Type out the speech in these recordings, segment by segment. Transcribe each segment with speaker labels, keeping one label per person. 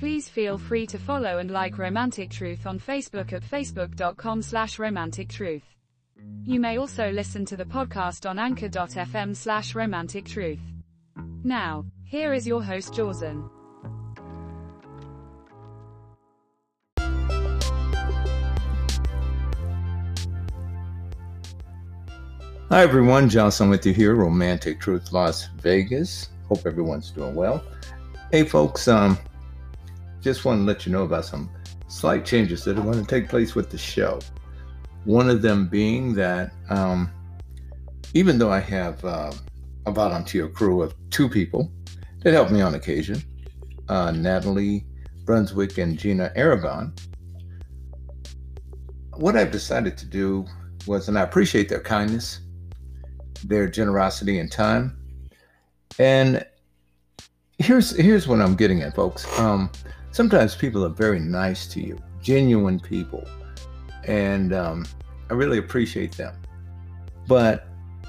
Speaker 1: Please feel free to follow and like Romantic Truth on Facebook at facebook.com slash romantic truth. You may also listen to the podcast on anchor.fm slash romantic truth. Now, here is your host Jausan.
Speaker 2: Hi everyone, Jausan with you here, Romantic Truth Las Vegas. Hope everyone's doing well. Hey folks, um, just want to let you know about some slight changes that are going to take place with the show. One of them being that um, even though I have uh, a volunteer crew of two people that help me on occasion, uh, Natalie Brunswick and Gina Aragon, what I've decided to do was, and I appreciate their kindness, their generosity and time. And here's here's what I'm getting at, folks. Um, sometimes people are very nice to you, genuine people, and um, I really appreciate them. But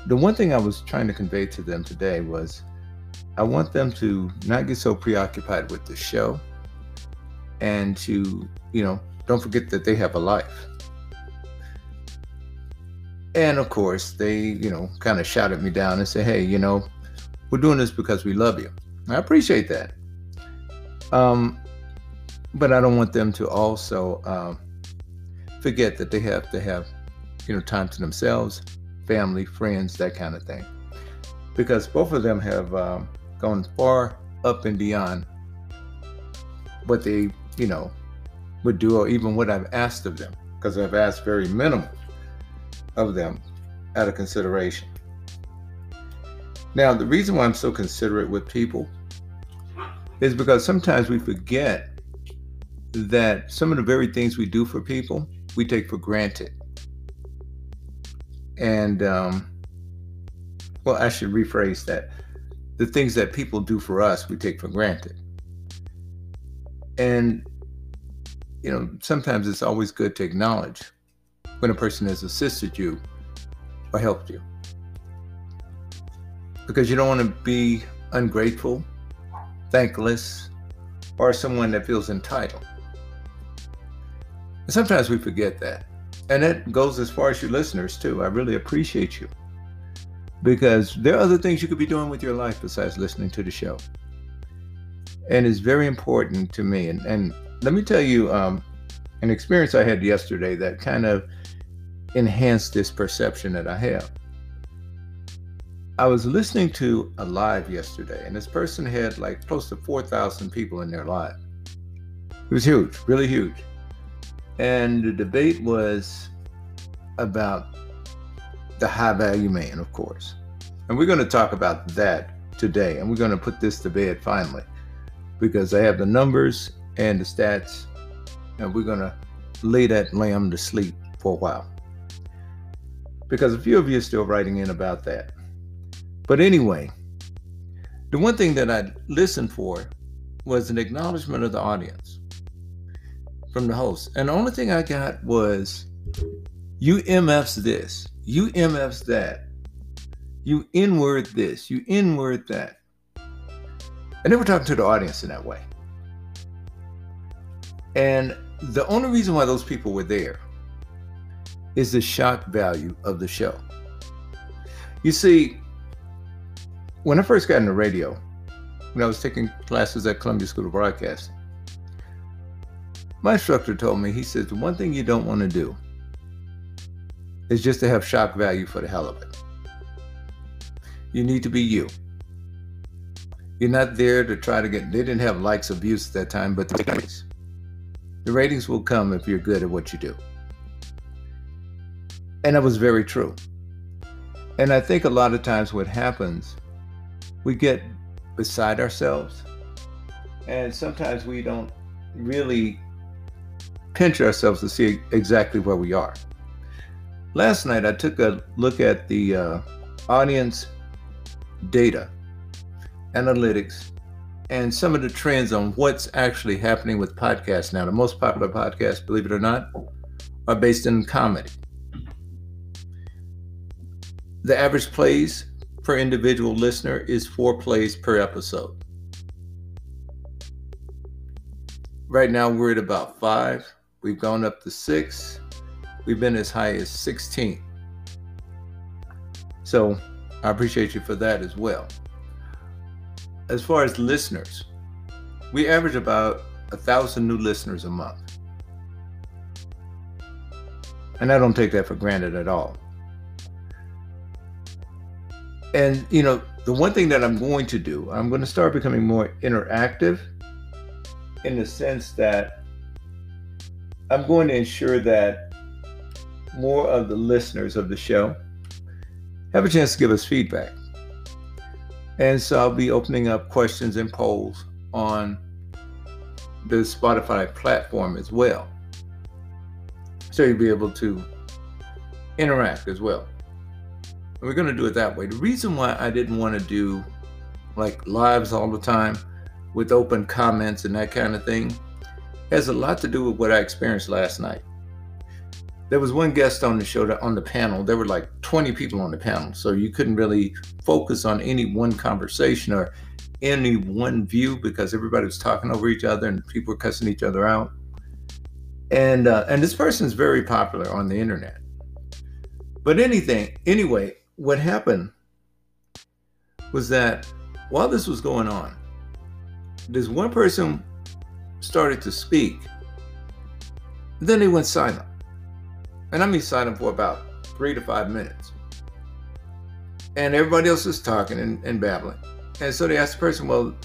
Speaker 2: the one thing I was trying to convey to them today was, I want them to not get so preoccupied with the show, and to you know don't forget that they have a life. And of course, they, you know, kind of shouted me down and said, hey, you know, we're doing this because we love you. I appreciate that. Um, but I don't want them to also um, forget that they have to have, you know, time to themselves, family, friends, that kind of thing. Because both of them have um, gone far up and beyond what they, you know, would do or even what I've asked of them. Because I've asked very minimal of them out of consideration. Now, the reason why I'm so considerate with people is because sometimes we forget that some of the very things we do for people, we take for granted. And, um, well, I should rephrase that. The things that people do for us, we take for granted. And, you know, sometimes it's always good to acknowledge when a person has assisted you or helped you. Because you don't want to be ungrateful, thankless, or someone that feels entitled. And sometimes we forget that. And that goes as far as your listeners, too. I really appreciate you. Because there are other things you could be doing with your life besides listening to the show. And it's very important to me. And, and let me tell you um, an experience I had yesterday that kind of enhanced this perception that I have. I was listening to a live yesterday, and this person had like close to 4,000 people in their live. It was huge, really huge. And the debate was about the high value man, of course. And we're going to talk about that today. And we're going to put this to bed finally because I have the numbers and the stats, and we're going to lay that lamb to sleep for a while because a few of you are still writing in about that. But anyway, the one thing that I listened for was an acknowledgement of the audience from the host. And the only thing I got was you MFs this, you MFs that, you N-word this, you N-word that. And they were talking to the audience in that way. And the only reason why those people were there is the shock value of the show. You see, when I first got into radio, when I was taking classes at Columbia School of Broadcasting, my instructor told me, he says, the one thing you don't want to do is just to have shock value for the hell of it. You need to be you. You're not there to try to get, they didn't have likes views at that time, but the ratings. The ratings will come if you're good at what you do. And that was very true. And I think a lot of times what happens, we get beside ourselves. And sometimes we don't really pinch ourselves to see exactly where we are. Last night, I took a look at the uh, audience data, analytics, and some of the trends on what's actually happening with podcasts now. The most popular podcasts, believe it or not, are based in comedy. The average plays per individual listener is four plays per episode. Right now, we're at about five. We've gone up to six. We've been as high as 16. So I appreciate you for that as well. As far as listeners, we average about a thousand new listeners a month. And I don't take that for granted at all. And, you know, the one thing that I'm going to do, I'm going to start becoming more interactive in the sense that I'm going to ensure that more of the listeners of the show have a chance to give us feedback. And so I'll be opening up questions and polls on the Spotify platform as well. So you'll be able to interact as well. And we're going to do it that way. The reason why I didn't want to do like lives all the time with open comments and that kind of thing has a lot to do with what I experienced last night. There was one guest on the show that on the panel. There were like 20 people on the panel, so you couldn't really focus on any one conversation or any one view because everybody was talking over each other and people were cussing each other out. And uh, and this person is very popular on the internet. But anything, anyway, what happened was that while this was going on, this one person started to speak. Then he went silent. And I mean silent for about three to five minutes. And everybody else was talking and, and babbling. And so they asked the person, Well,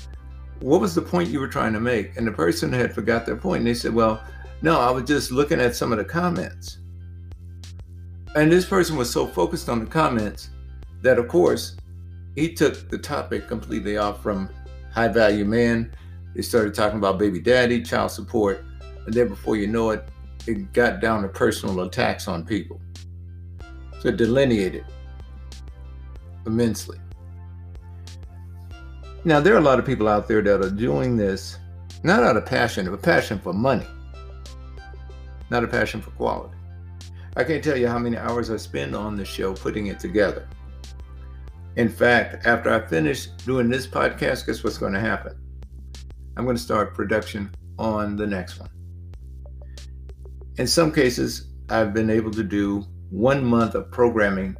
Speaker 2: what was the point you were trying to make? And the person had forgot their point. And they said, Well, no, I was just looking at some of the comments. And this person was so focused on the comments that, of course, he took the topic completely off from high value man they started talking about baby daddy, child support, and then before you know it, it got down to personal attacks on people. So it delineated immensely. Now, there are a lot of people out there that are doing this not out of passion, but passion for money, not a passion for quality. I can't tell you how many hours I spend on the show putting it together. In fact, after I finish doing this podcast, guess what's going to happen? I'm going to start production on the next one. In some cases, I've been able to do one month of programming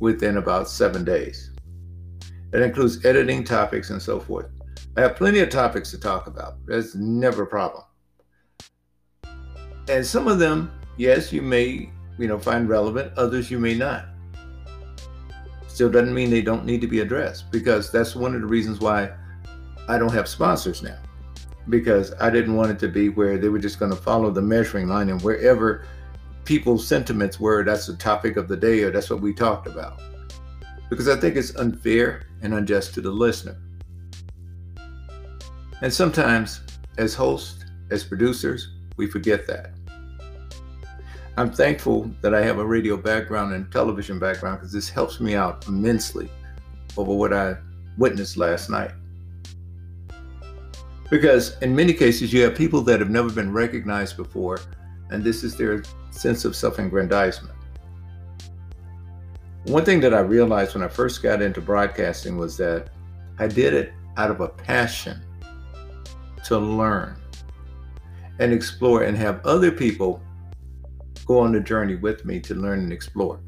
Speaker 2: within about seven days. That includes editing topics and so forth. I have plenty of topics to talk about. That's never a problem. And some of them, yes, you may, you know, find relevant, others you may not. Still doesn't mean they don't need to be addressed because that's one of the reasons why I don't have sponsors now because I didn't want it to be where they were just going to follow the measuring line and wherever people's sentiments were, that's the topic of the day or that's what we talked about. Because I think it's unfair and unjust to the listener. And sometimes, as hosts, as producers, we forget that. I'm thankful that I have a radio background and television background because this helps me out immensely over what I witnessed last night. Because in many cases, you have people that have never been recognized before, and this is their sense of self aggrandizement. One thing that I realized when I first got into broadcasting was that I did it out of a passion to learn and explore and have other people go on the journey with me to learn and explore.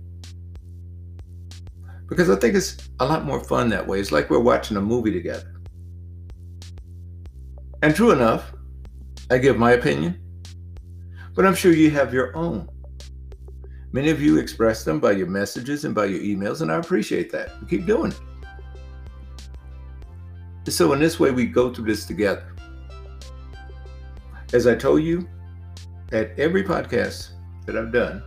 Speaker 2: Because I think it's a lot more fun that way. It's like we're watching a movie together. And true enough, I give my opinion, but I'm sure you have your own. Many of you express them by your messages and by your emails, and I appreciate that. Keep doing it. So, in this way, we go through this together. As I told you, at every podcast that I've done,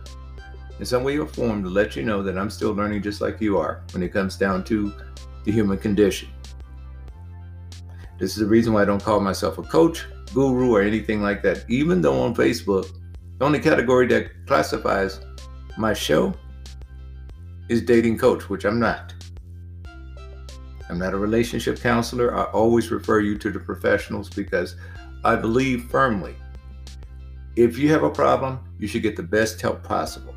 Speaker 2: in some way or form, to let you know that I'm still learning just like you are when it comes down to the human condition. This is the reason why I don't call myself a coach. guru or anything like that. Even though on Facebook, the only category that classifies my show is dating coach, which I'm not. I'm not a relationship counselor. I always refer you to the professionals because I believe firmly if you have a problem, you should get the best help possible.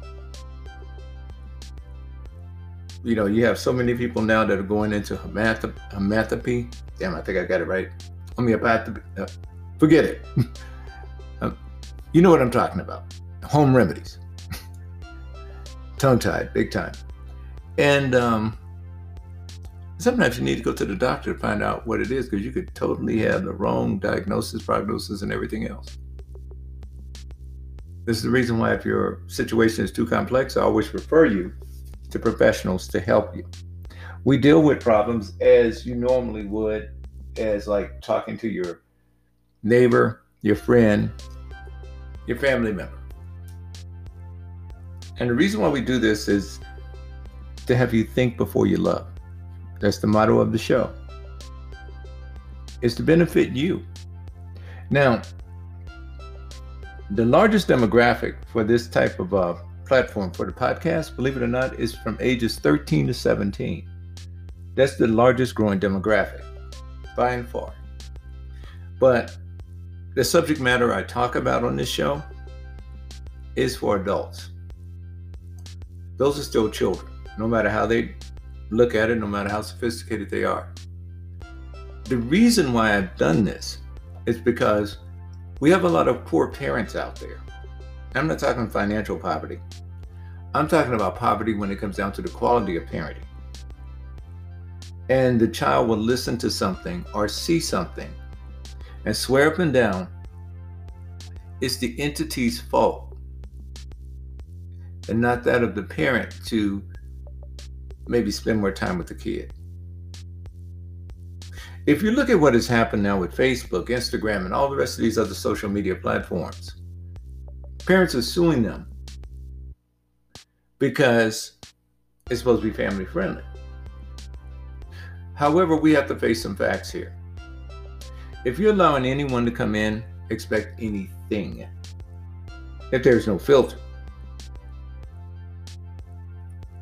Speaker 2: You know, you have so many people now that are going into homeopathy. Damn, I think I got it right. Homeopathy. Uh, forget it. um, you know what I'm talking about. Home remedies. Tongue tied, big time. And um, sometimes you need to go to the doctor to find out what it is because you could totally have the wrong diagnosis, prognosis, and everything else. This is the reason why, if your situation is too complex, I always refer you to professionals to help you. We deal with problems as you normally would, as like talking to your neighbor, your friend, your family member. And the reason why we do this is to have you think before you love. That's the motto of the show. It's to benefit you. Now, the largest demographic for this type of uh, platform for the podcast, believe it or not, is from ages 13 to 17. That's the largest growing demographic by and far. But the subject matter I talk about on this show is for adults. Those are still children, no matter how they look at it, no matter how sophisticated they are. The reason why I've done this is because we have a lot of poor parents out there. I'm not talking financial poverty. I'm talking about poverty when it comes down to the quality of parenting. And the child will listen to something or see something and swear up and down it's the entity's fault and not that of the parent to maybe spend more time with the kid. If you look at what has happened now with Facebook, Instagram, and all the rest of these other social media platforms, parents are suing them because it's supposed to be family friendly. However, we have to face some facts here. If you're allowing anyone to come in, expect anything. If there's no filter.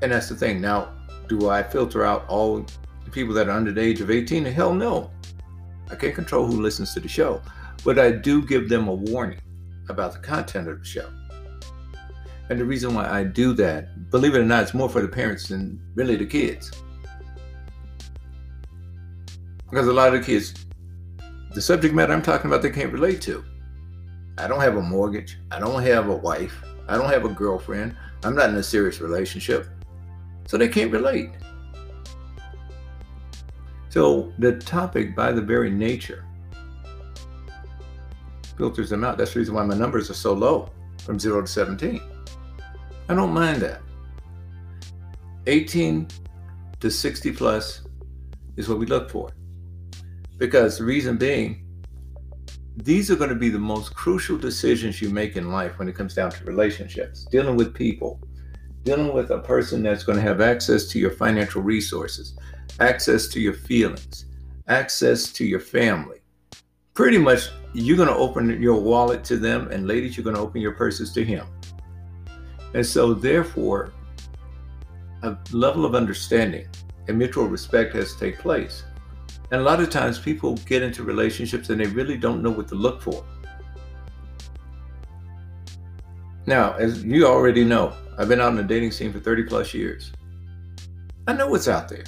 Speaker 2: And that's the thing. Now, do I filter out all the people that are under the age of 18? Hell no. I can't control who listens to the show, but I do give them a warning about the content of the show. And the reason why I do that, believe it or not, it's more for the parents than really the kids. Because a lot of the kids, the subject matter I'm talking about, they can't relate to. I don't have a mortgage. I don't have a wife. I don't have a girlfriend. I'm not in a serious relationship. So they can't relate. So the topic, by the very nature, filters them out. That's the reason why my numbers are so low from 0 to 17. I don't mind that. 18 to 60 plus is what we look for. Because the reason being, these are going to be the most crucial decisions you make in life when it comes down to relationships, dealing with people, dealing with a person that's going to have access to your financial resources, access to your feelings, access to your family. Pretty much, you're going to open your wallet to them, and ladies, you're going to open your purses to him. And so, therefore, a level of understanding and mutual respect has to take place. And a lot of times, people get into relationships and they really don't know what to look for. Now, as you already know, I've been out in the dating scene for 30 plus years. I know what's out there.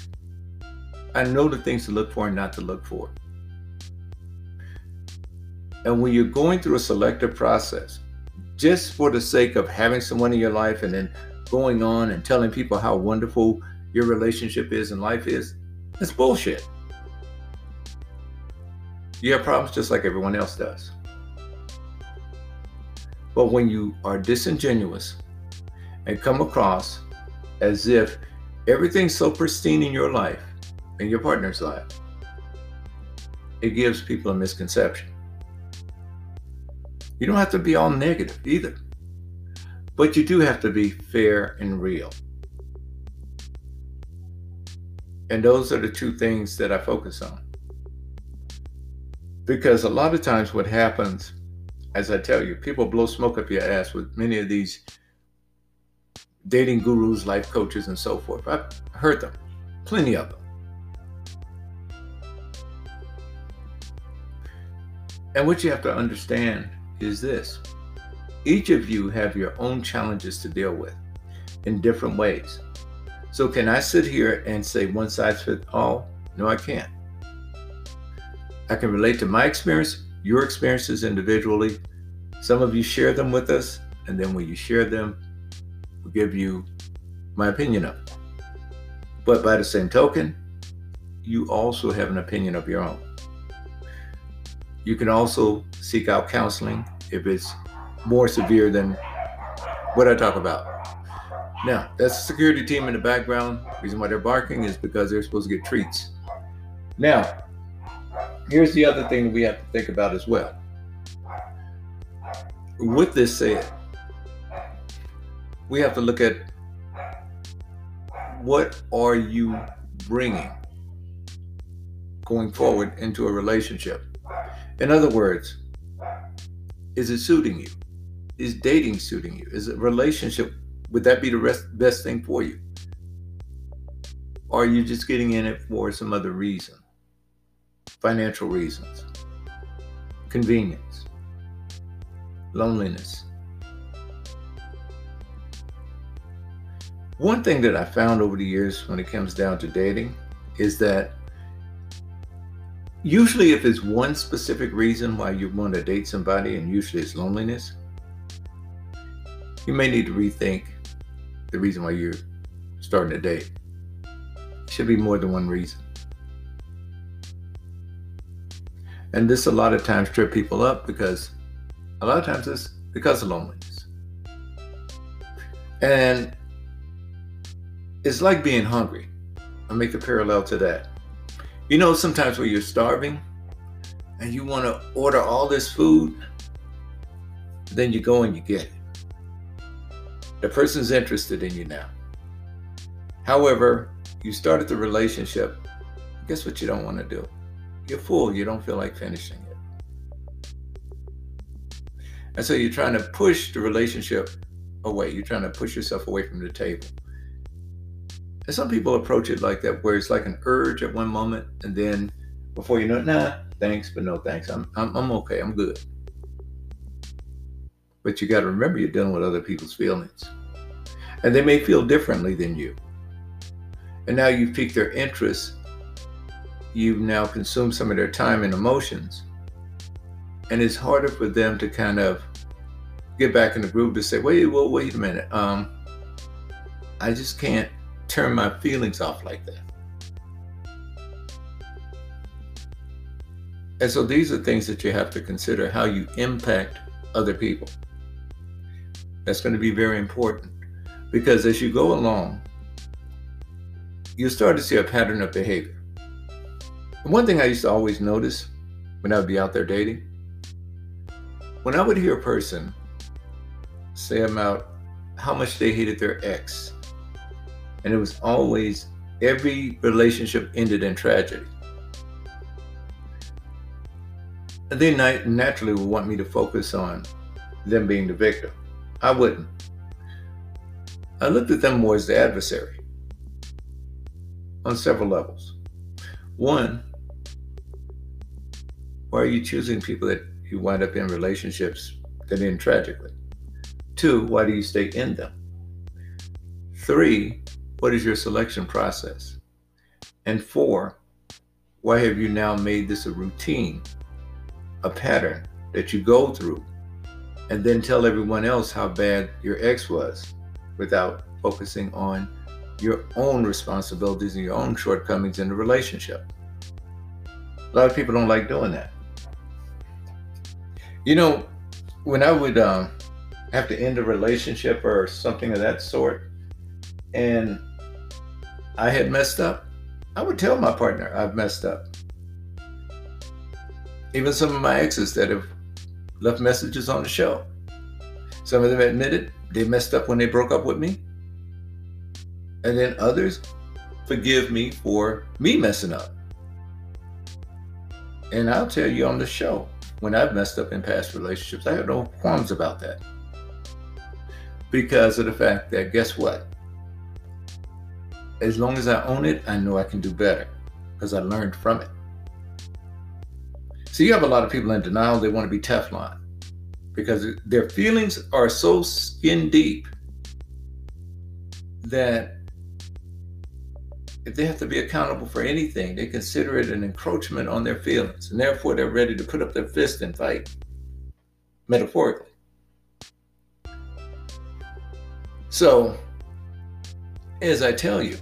Speaker 2: I know the things to look for and not to look for. And when you're going through a selective process, just for the sake of having someone in your life and then going on and telling people how wonderful your relationship is and life is, it's bullshit. You have problems just like everyone else does. But when you are disingenuous and come across as if everything's so pristine in your life in your partner's life, it gives people a misconception. You don't have to be all negative either, but you do have to be fair and real. And those are the two things that I focus on. Because a lot of times what happens, as I tell you, people blow smoke up your ass with many of these dating gurus, life coaches, and so forth. I've heard them, plenty of them. And what you have to understand is this each of you have your own challenges to deal with in different ways. So, can I sit here and say one size fits all? No, I can't. I can relate to my experience, your experiences individually. Some of you share them with us, and then when you share them, we'll give you my opinion of it. But by the same token, you also have an opinion of your own. You can also seek out counseling if it's more severe than what I talk about. Now, that's a security team in the background. The reason why they're barking is because they're supposed to get treats. Now, here's the other thing that we have to think about as well. With this said, we have to look at what are you bringing going forward into a relationship. In other words, is it suiting you? Is dating suiting you? Is a relationship, would that be the rest, best thing for you? Or are you just getting in it for some other reason? Financial reasons, convenience, loneliness. One thing that I found over the years when it comes down to dating is that usually if it's one specific reason why you want to date somebody and usually it's loneliness you may need to rethink the reason why you're starting to date it should be more than one reason and this a lot of times trip people up because a lot of times it's because of loneliness and it's like being hungry i make a parallel to that you know, sometimes when you're starving and you want to order all this food, then you go and you get it. The person's interested in you now. However, you started the relationship. Guess what you don't want to do? You're full. You don't feel like finishing it. And so you're trying to push the relationship away. You're trying to push yourself away from the table. And some people approach it like that, where it's like an urge at one moment, and then before you know it, nah, thanks, but no thanks. I'm I'm, I'm okay. I'm good. But you got to remember you're dealing with other people's feelings, and they may feel differently than you. And now you've piqued their interest. You've now consumed some of their time and emotions, and it's harder for them to kind of get back in the groove to say, "Wait, well, wait a minute. Um, I just can't turn my feelings off like that. And so these are things that you have to consider how you impact other people. That's going to be very important because as you go along, you start to see a pattern of behavior. One thing I used to always notice when I would be out there dating, when I would hear a person say about how much they hated their ex and it was always every relationship ended in tragedy. And they naturally would want me to focus on them being the victim. I wouldn't. I looked at them more as the adversary on several levels. One, why are you choosing people that you wind up in relationships that end tragically? Two, why do you stay in them? Three, what is your selection process? And four, why have you now made this a routine, a pattern that you go through, and then tell everyone else how bad your ex was without focusing on your own responsibilities and your own shortcomings in the relationship? A lot of people don't like doing that. You know, when I would um, have to end a relationship or something of that sort, and I had messed up, I would tell my partner I've messed up. Even some of my exes that have left messages on the show. Some of them admitted they messed up when they broke up with me. And then others forgive me for me messing up. And I'll tell you on the show, when I've messed up in past relationships, I have no qualms about that. Because of the fact that, guess what? As long as I own it, I know I can do better because I learned from it. So you have a lot of people in denial, they want to be Teflon because their feelings are so skin deep that if they have to be accountable for anything, they consider it an encroachment on their feelings, and therefore they're ready to put up their fist and fight, metaphorically. So, as I tell you,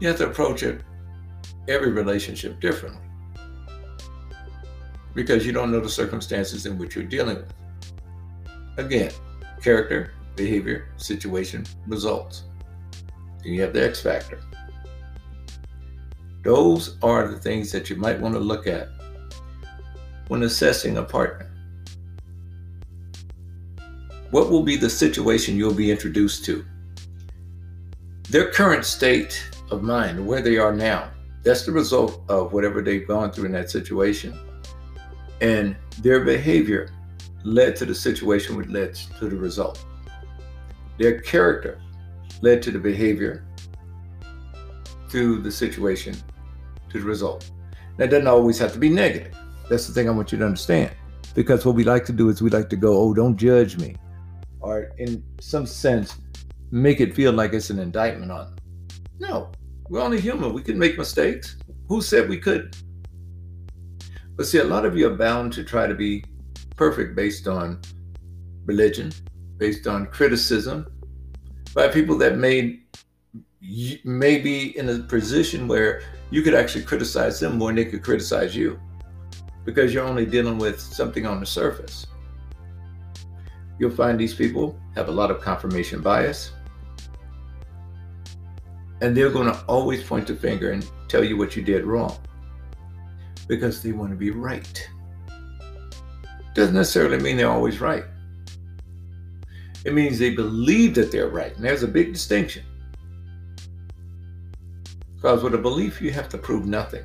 Speaker 2: you have to approach it, every relationship differently because you don't know the circumstances in which you're dealing with. Again, character, behavior, situation, results. Then you have the X factor. Those are the things that you might want to look at when assessing a partner. What will be the situation you'll be introduced to? Their current state of mind, where they are now, that's the result of whatever they've gone through in that situation. And their behavior led to the situation which led to the result. Their character led to the behavior to the situation to the result. That doesn't always have to be negative. That's the thing I want you to understand. Because what we like to do is we like to go, oh, don't judge me. Or in some sense, make it feel like it's an indictment on them. No, we're only human. We can make mistakes. Who said we couldn't? But see, a lot of you are bound to try to be perfect based on religion, based on criticism, by people that may may be in a position where you could actually criticize them more than they could criticize you because you're only dealing with something on the surface. You'll find these people have a lot of confirmation bias. And they're going to always point the finger and tell you what you did wrong because they want to be right. Doesn't necessarily mean they're always right. It means they believe that they're right. And there's a big distinction. Because with a belief, you have to prove nothing.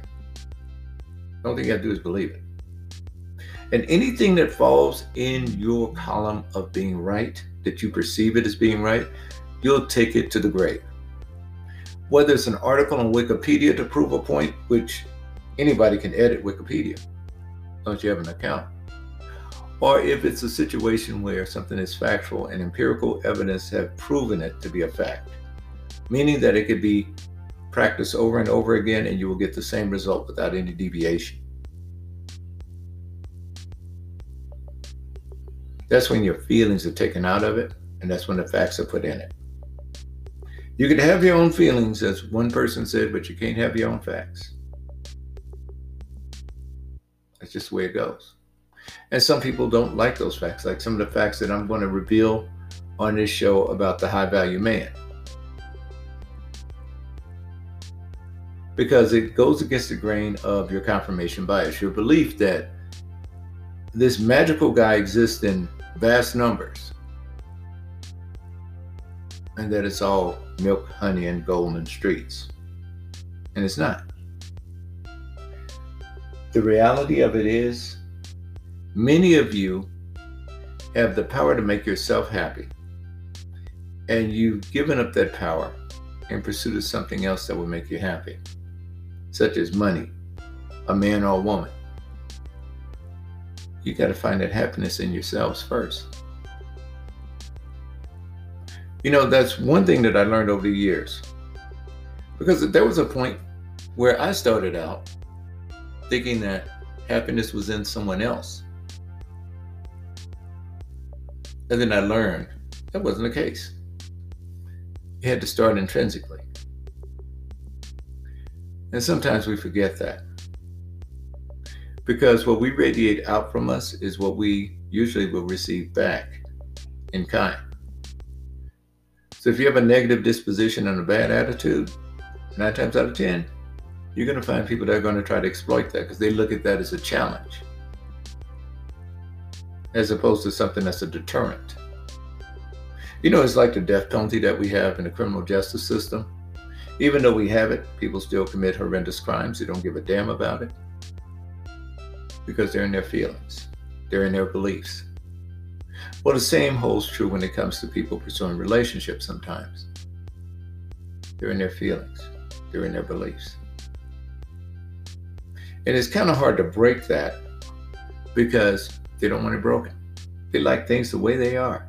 Speaker 2: The only thing you have to do is believe it. And anything that falls in your column of being right, that you perceive it as being right, you'll take it to the grave. Whether it's an article on Wikipedia to prove a point, which anybody can edit Wikipedia, don't you have an account? Or if it's a situation where something is factual and empirical evidence have proven it to be a fact, meaning that it could be practiced over and over again and you will get the same result without any deviation. That's when your feelings are taken out of it, and that's when the facts are put in it. You can have your own feelings, as one person said, but you can't have your own facts. That's just the way it goes. And some people don't like those facts, like some of the facts that I'm going to reveal on this show about the high value man. Because it goes against the grain of your confirmation bias, your belief that this magical guy exists in vast numbers and that it's all milk, honey, and golden streets. And it's not. The reality of it is Many of you have the power to make yourself happy, and you've given up that power in pursuit of something else that will make you happy, such as money, a man or a woman. You got to find that happiness in yourselves first. You know, that's one thing that I learned over the years. Because there was a point where I started out thinking that happiness was in someone else. And then I learned that wasn't the case. You had to start intrinsically. And sometimes we forget that. Because what we radiate out from us is what we usually will receive back in kind. So if you have a negative disposition and a bad attitude, nine times out of 10, you're going to find people that are going to try to exploit that because they look at that as a challenge as opposed to something that's a deterrent. You know, it's like the death penalty that we have in the criminal justice system. Even though we have it, people still commit horrendous crimes. They don't give a damn about it because they're in their feelings, they're in their beliefs. Well, the same holds true when it comes to people pursuing relationships sometimes. They're in their feelings, they're in their beliefs. And it's kind of hard to break that because they don't want it broken. They like things the way they are.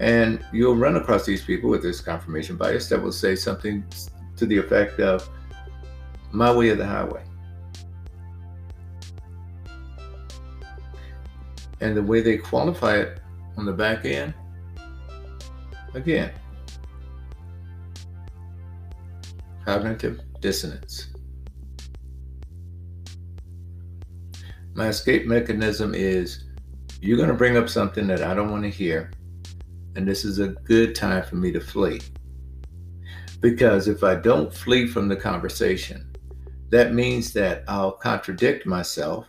Speaker 2: And you'll run across these people with this confirmation bias that will say something to the effect of, my way or the highway. And the way they qualify it on the back end, again, cognitive dissonance. My escape mechanism is you're going to bring up something that I don't want to hear, and this is a good time for me to flee. Because if I don't flee from the conversation, that means that I'll contradict myself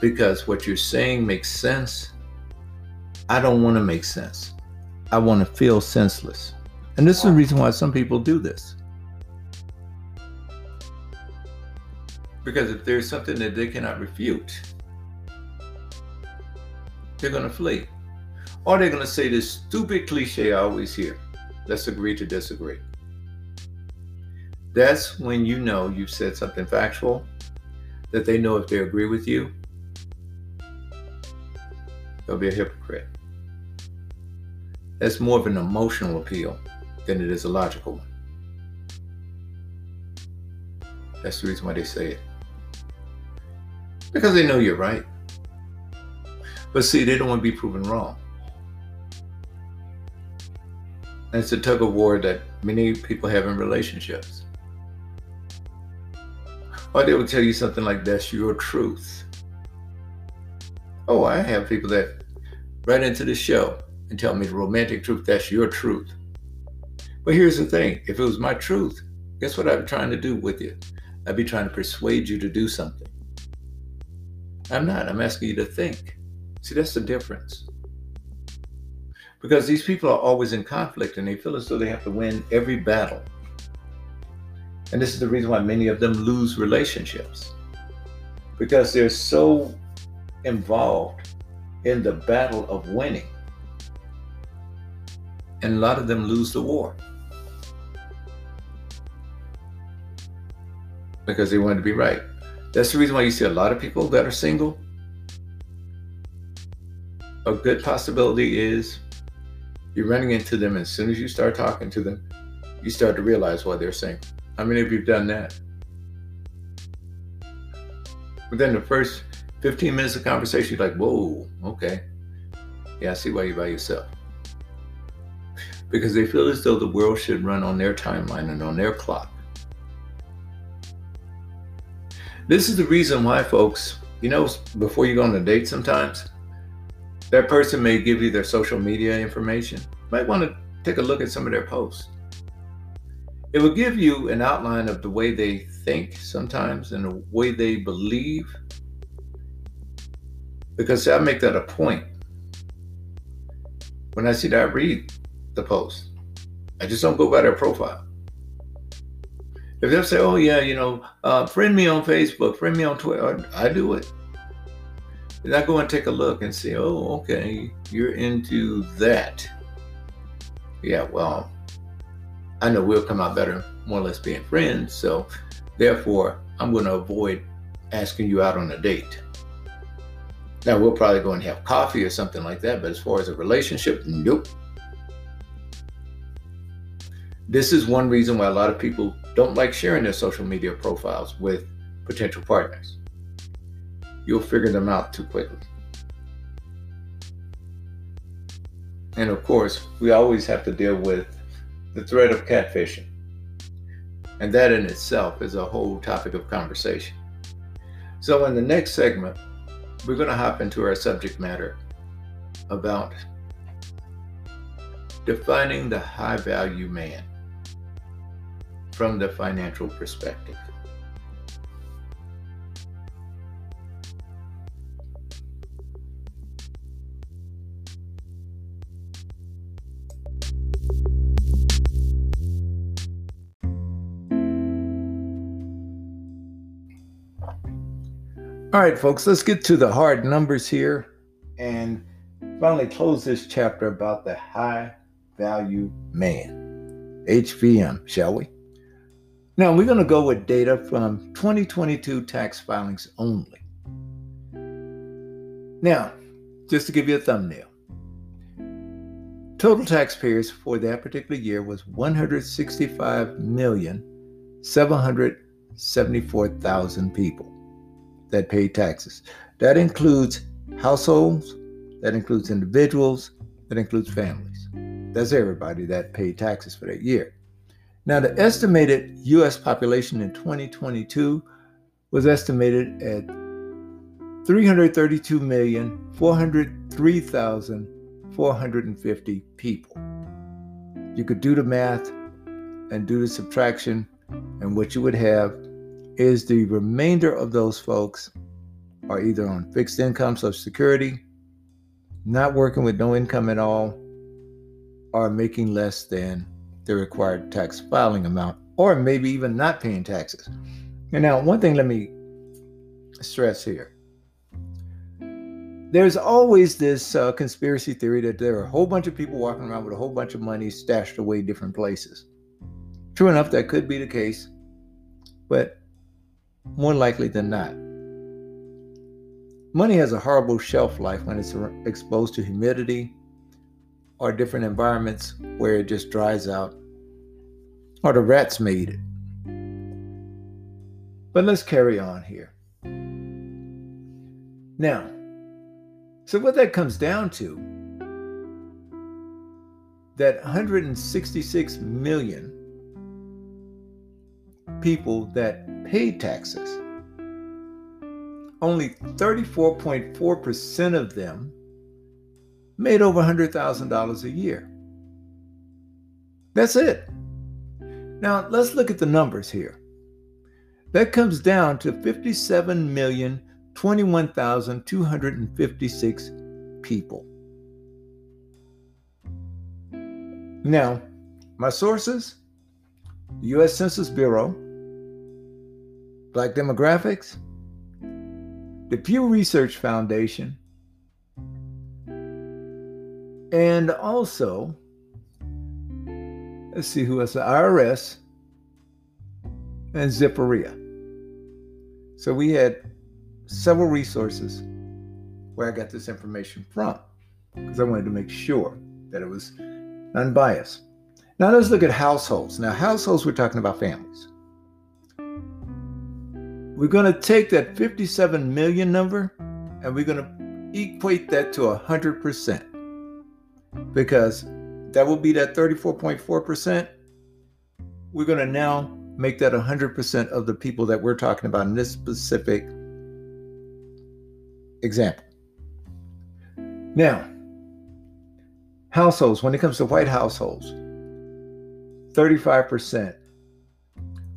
Speaker 2: because what you're saying makes sense. I don't want to make sense. I want to feel senseless. And this is the reason why some people do this. Because if there's something that they cannot refute, they're going to flee. Or they're going to say this stupid cliche I always hear let's agree to disagree. That's when you know you've said something factual, that they know if they agree with you, they'll be a hypocrite. That's more of an emotional appeal than it is a logical one. That's the reason why they say it because they know you're right. But see, they don't want to be proven wrong. And it's a tug of war that many people have in relationships. Or they will tell you something like, that's your truth. Oh, I have people that write into the show and tell me the romantic truth, that's your truth. But here's the thing if it was my truth, guess what I'd be trying to do with you? I'd be trying to persuade you to do something. I'm not. I'm asking you to think. See, that's the difference. Because these people are always in conflict and they feel as though they have to win every battle. And this is the reason why many of them lose relationships. Because they're so involved in the battle of winning. And a lot of them lose the war. Because they want to be right. That's the reason why you see a lot of people that are single. A good possibility is you're running into them as soon as you start talking to them, you start to realize why they're single. How many of you have done that? Within the first 15 minutes of conversation, you're like, whoa, okay. Yeah, I see why you're by yourself. Because they feel as though the world should run on their timeline and on their clock. This is the reason why, folks, you know, before you go on a date sometimes, that person may give you their social media information. You might want to take a look at some of their posts. It will give you an outline of the way they think sometimes and the way they believe. Because I make that a point. When I see that, I read the post. I just don't go by their profile. If they'll say, "Oh yeah, you know, uh, friend me on Facebook, friend me on Twitter," I do it. And I go and take a look and see, "Oh, okay, you're into that." Yeah, well, I know we'll come out better, more or less being friends. So, therefore, I'm going to avoid asking you out on a date. Now, we'll probably go and have coffee or something like that, but as far as a relationship, nope. This is one reason why a lot of people don't like sharing their social media profiles with potential partners. You'll figure them out too quickly. And of course, we always have to deal with the threat of catfishing. And that in itself is a whole topic of conversation. So, in the next segment, we're going to hop into our subject matter about defining the high value man from the financial perspective. All right, folks, let's get to the hard numbers here and finally close this chapter about the high value man, HVM, shall we? Now, we're going to go with data from 2022 tax filings only. Now, just to give you a thumbnail, total taxpayers for that particular year was 165,774,000 people that pay taxes. That includes households, that includes individuals, that includes families. That's everybody that paid taxes for that year. Now, the estimated US population in 2022 was estimated at 332,403,450 people. You could do the math and do the subtraction, and what you would have is the remainder of those folks are either on fixed income, Social Security, not working with no income at all, or making less than the required tax filing amount, or maybe even not paying taxes. And now, one thing let me stress here there's always this uh, conspiracy theory that there are a whole bunch of people walking around with a whole bunch of money stashed away different places. True enough, that could be the case, but more likely than not. Money has a horrible shelf life when it's exposed to humidity or different environments where it just dries out, or the rats made it. But let's carry on here. Now, so what that comes down to, that 166 million people that paid taxes. Only 34.4% of them made over $100,000 a year. That's it. Now, let's look at the numbers here. That comes down to 57,021,256 people. Now, my sources the U.S. Census Bureau, Black Demographics, the Pew Research Foundation, and also, let's see who else, the IRS and Zippia. So we had several resources where I got this information from because I wanted to make sure that it was unbiased. Now let's look at households. Now, households, we're talking about families. We're going to take that 57 million number and we're going to equate that to 100% because that will be that 34.4%. We're going to now make that 100% of the people that we're talking about in this specific example. Now, households, when it comes to white households, 35%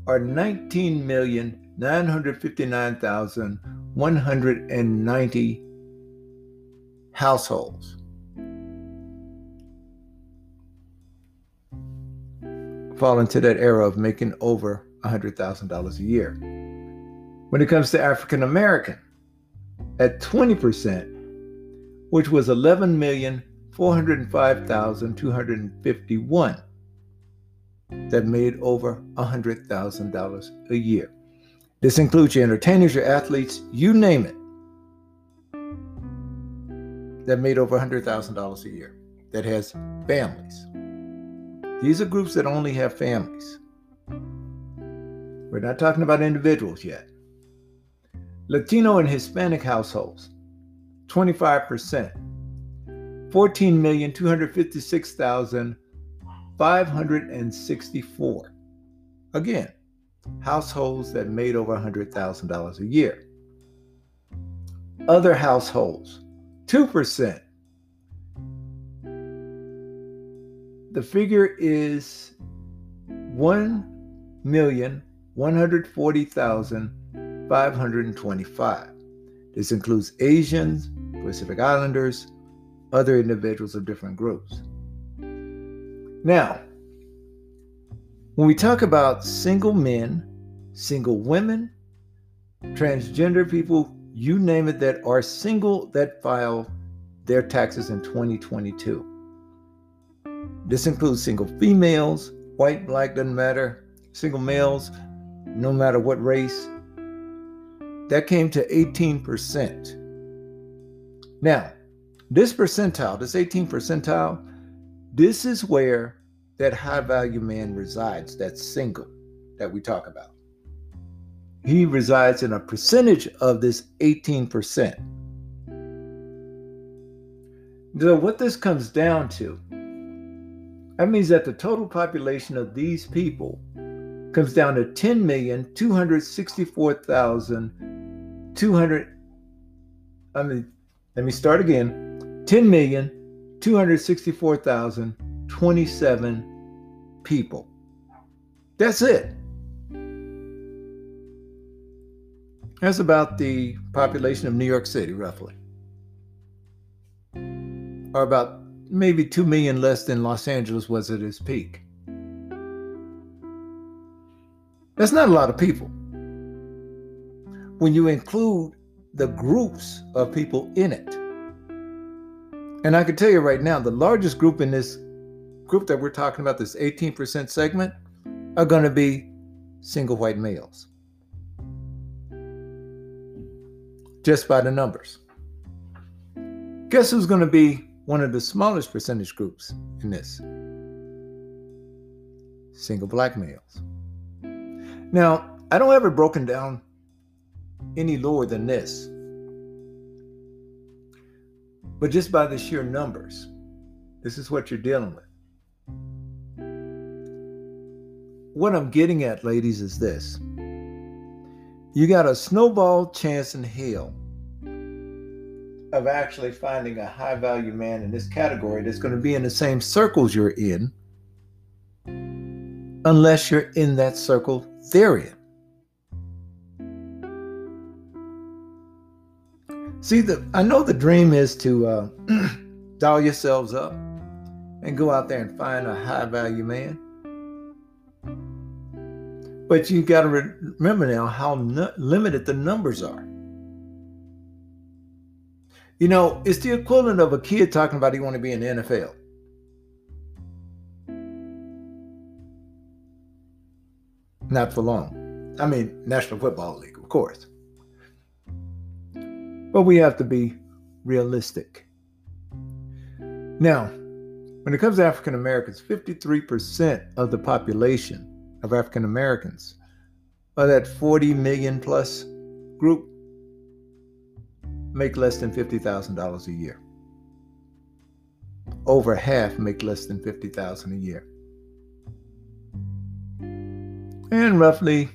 Speaker 2: are 19,959,190 households. Fall into that era of making over $100,000 a year. When it comes to African American, at 20%, which was 11,405,251 that made over $100,000 a year. This includes your entertainers, your athletes, you name it, that made over $100,000 a year, that has families. These are groups that only have families. We're not talking about individuals yet. Latino and Hispanic households, 25%, 14,256,000 564. Again, households that made over $100,000 a year. Other households, 2%. The figure is 1,140,525. This includes Asians, Pacific Islanders, other individuals of different groups. Now, when we talk about single men, single women, transgender people you name it, that are single that file their taxes in 2022. This includes single females, white, black, doesn't matter, single males, no matter what race. That came to 18%. Now, this percentile, this 18 percentile, this is where that high value man resides, that's single that we talk about. He resides in a percentage of this 18%. So, what this comes down to, that means that the total population of these people comes down to 10,264,200. I mean, let me start again 10,264,027 people. That's it. That's about the population of New York City, roughly. Or about maybe 2 million less than Los Angeles was at its peak. That's not a lot of people. When you include the groups of people in it. And I can tell you right now, the largest group in this group that we're talking about, this 18% segment, are going to be single white males. just by the numbers. Guess who's going to be one of the smallest percentage groups in this? Single black males. Now, I don't have it broken down any lower than this. But just by the sheer numbers, this is what you're dealing with. What I'm getting at, ladies, is this you got a snowball chance in hell of actually finding a high value man in this category that's going to be in the same circles you're in, unless you're in that circle they're in. See, the I know the dream is to uh, doll yourselves up and go out there and find a high value man. But you've got to re- remember now how limited the numbers are. You know, it's the equivalent of a kid talking about he want to be in the NFL. Not for long. I mean, National Football League, of course. But we have to be realistic. Now, when it comes to African Americans, 53% of the population of African Americans, are that 40 million plus group, make less than $50,000 a year. Over half make less than 50,000 a year. And roughly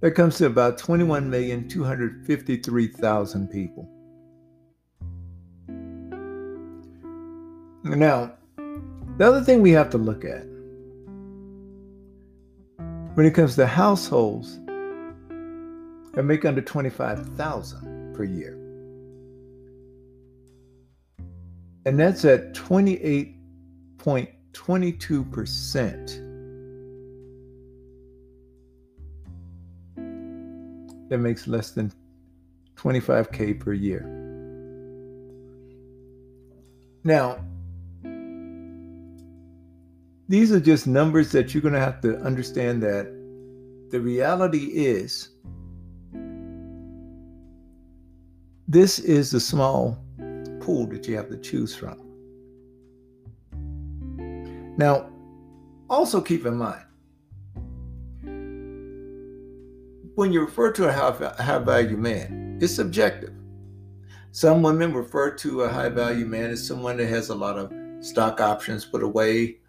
Speaker 2: that comes to about 21,253,000 people. Now, the other thing we have to look at when it comes to households that make under 25,000 per year. And that's at 28.22%. That makes less than 25K per year. Now, these are just numbers that you're going to have to understand that the reality is this is the small pool that you have to choose from. Now, also keep in mind when you refer to a high value man, it's subjective. Some women refer to a high value man as someone that has a lot of stock options put away,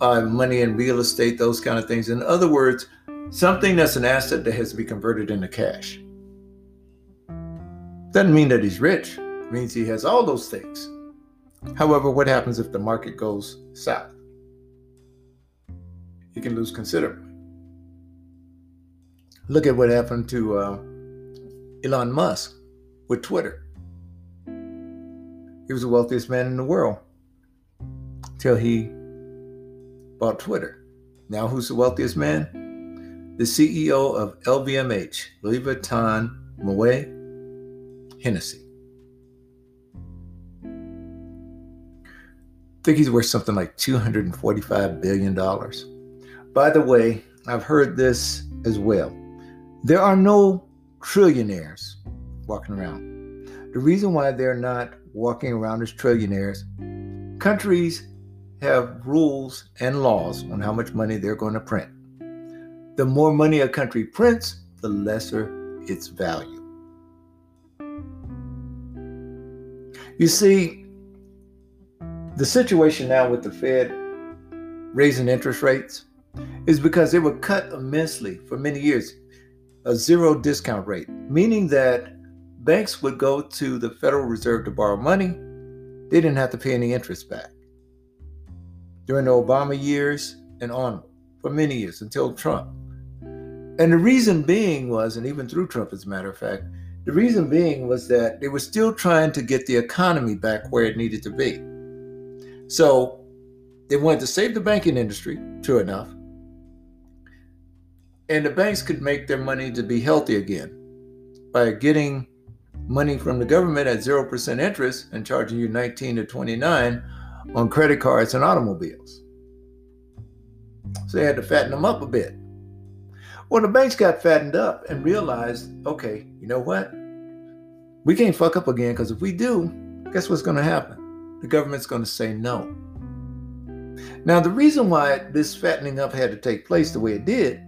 Speaker 2: uh, money in real estate, those kind of things. In other words, something that's an asset that has to be converted into cash. Doesn't mean that he's rich, means he has all those things. However, what happens if the market goes south? He can lose considerably. Look at what happened to uh, Elon Musk with Twitter. He was the wealthiest man in the world till he bought Twitter. Now, who's the wealthiest man? The CEO of LVMH, Louis Vuitton Moet. Hennessy. Think he's worth something like $245 billion. By the way, I've heard this as well. There are no trillionaires walking around. The reason why they're not walking around as trillionaires, countries have rules and laws on how much money they're going to print. The more money a country prints, the lesser its value. You see, the situation now with the Fed raising interest rates is because they were cut immensely for many years, a zero discount rate, meaning that banks would go to the Federal Reserve to borrow money. They didn't have to pay any interest back. During the Obama years and on for many years until Trump. And the reason being was, and even through Trump, as a matter of fact, the reason being was that they were still trying to get the economy back where it needed to be. So they wanted to save the banking industry, true enough. And the banks could make their money to be healthy again by getting money from the government at 0% interest and charging you 19 to 29 on credit cards and automobiles. So they had to fatten them up a bit. Well, the banks got fattened up and realized, okay, you know what? We can't fuck up again because if we do, guess what's going to happen? The government's going to say no. Now, the reason why this fattening up had to take place the way it did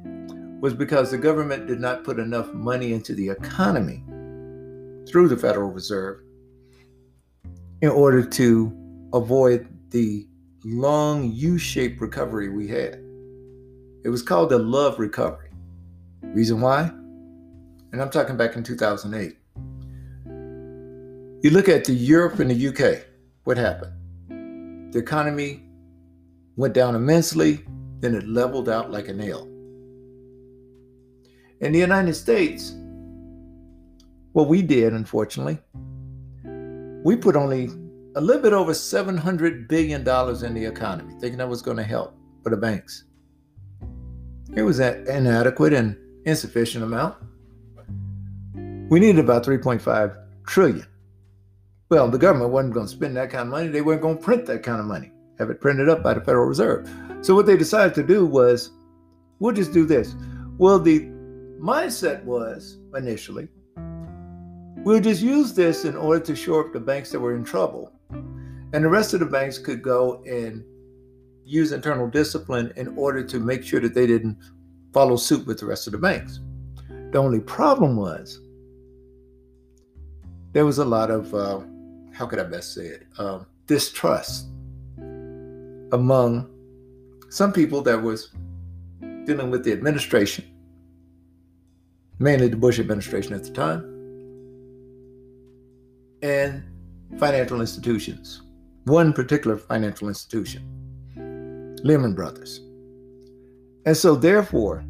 Speaker 2: was because the government did not put enough money into the economy through the Federal Reserve in order to avoid the long U shaped recovery we had. It was called the love recovery. Reason why? And I'm talking back in 2008. You look at the Europe and the UK, what happened? The economy went down immensely, then it leveled out like a nail. In the United States, what we did, unfortunately, we put only a little bit over $700 billion in the economy, thinking that was going to help for the banks. It was an inadequate and insufficient amount. We needed about 3.5 trillion. Well, the government wasn't going to spend that kind of money. They weren't going to print that kind of money, have it printed up by the Federal Reserve. So what they decided to do was, we'll just do this. Well, the mindset was initially, we'll just use this in order to shore up the banks that were in trouble. And the rest of the banks could go and use internal discipline in order to make sure that they didn't follow suit with the rest of the banks. The only problem was there was a lot of, uh, how could I best say it, uh, distrust among some people that was dealing with the administration, mainly the Bush administration at the time, and financial institutions. One particular financial institution, Lehman Brothers. And so, therefore,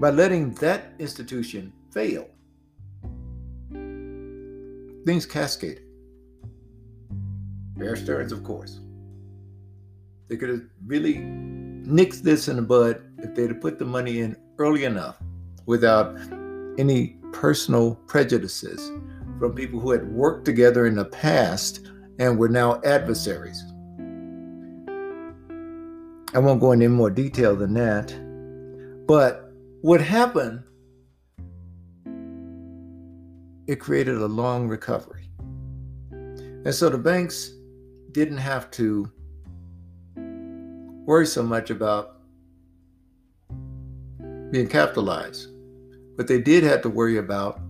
Speaker 2: by letting that institution fail, things cascaded. Bear Stearns, of course. They could have really nixed this in the bud if they'd have put the money in early enough without any personal prejudices from people who had worked together in the past and were now adversaries. I won't go into any more detail than that. But what happened, it created a long recovery. And so the banks didn't have to worry so much about being capitalized. But they did have to worry about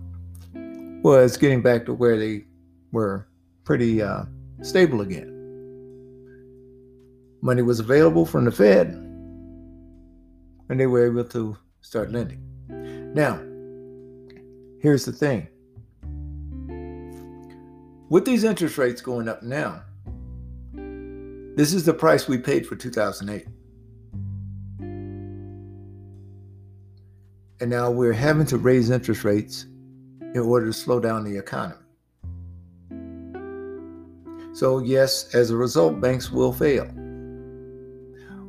Speaker 2: was getting back to where they were pretty uh, stable again. Money was available from the Fed and they were able to start lending. Now, here's the thing with these interest rates going up now, this is the price we paid for 2008. And now we're having to raise interest rates in order to slow down the economy. So, yes, as a result, banks will fail.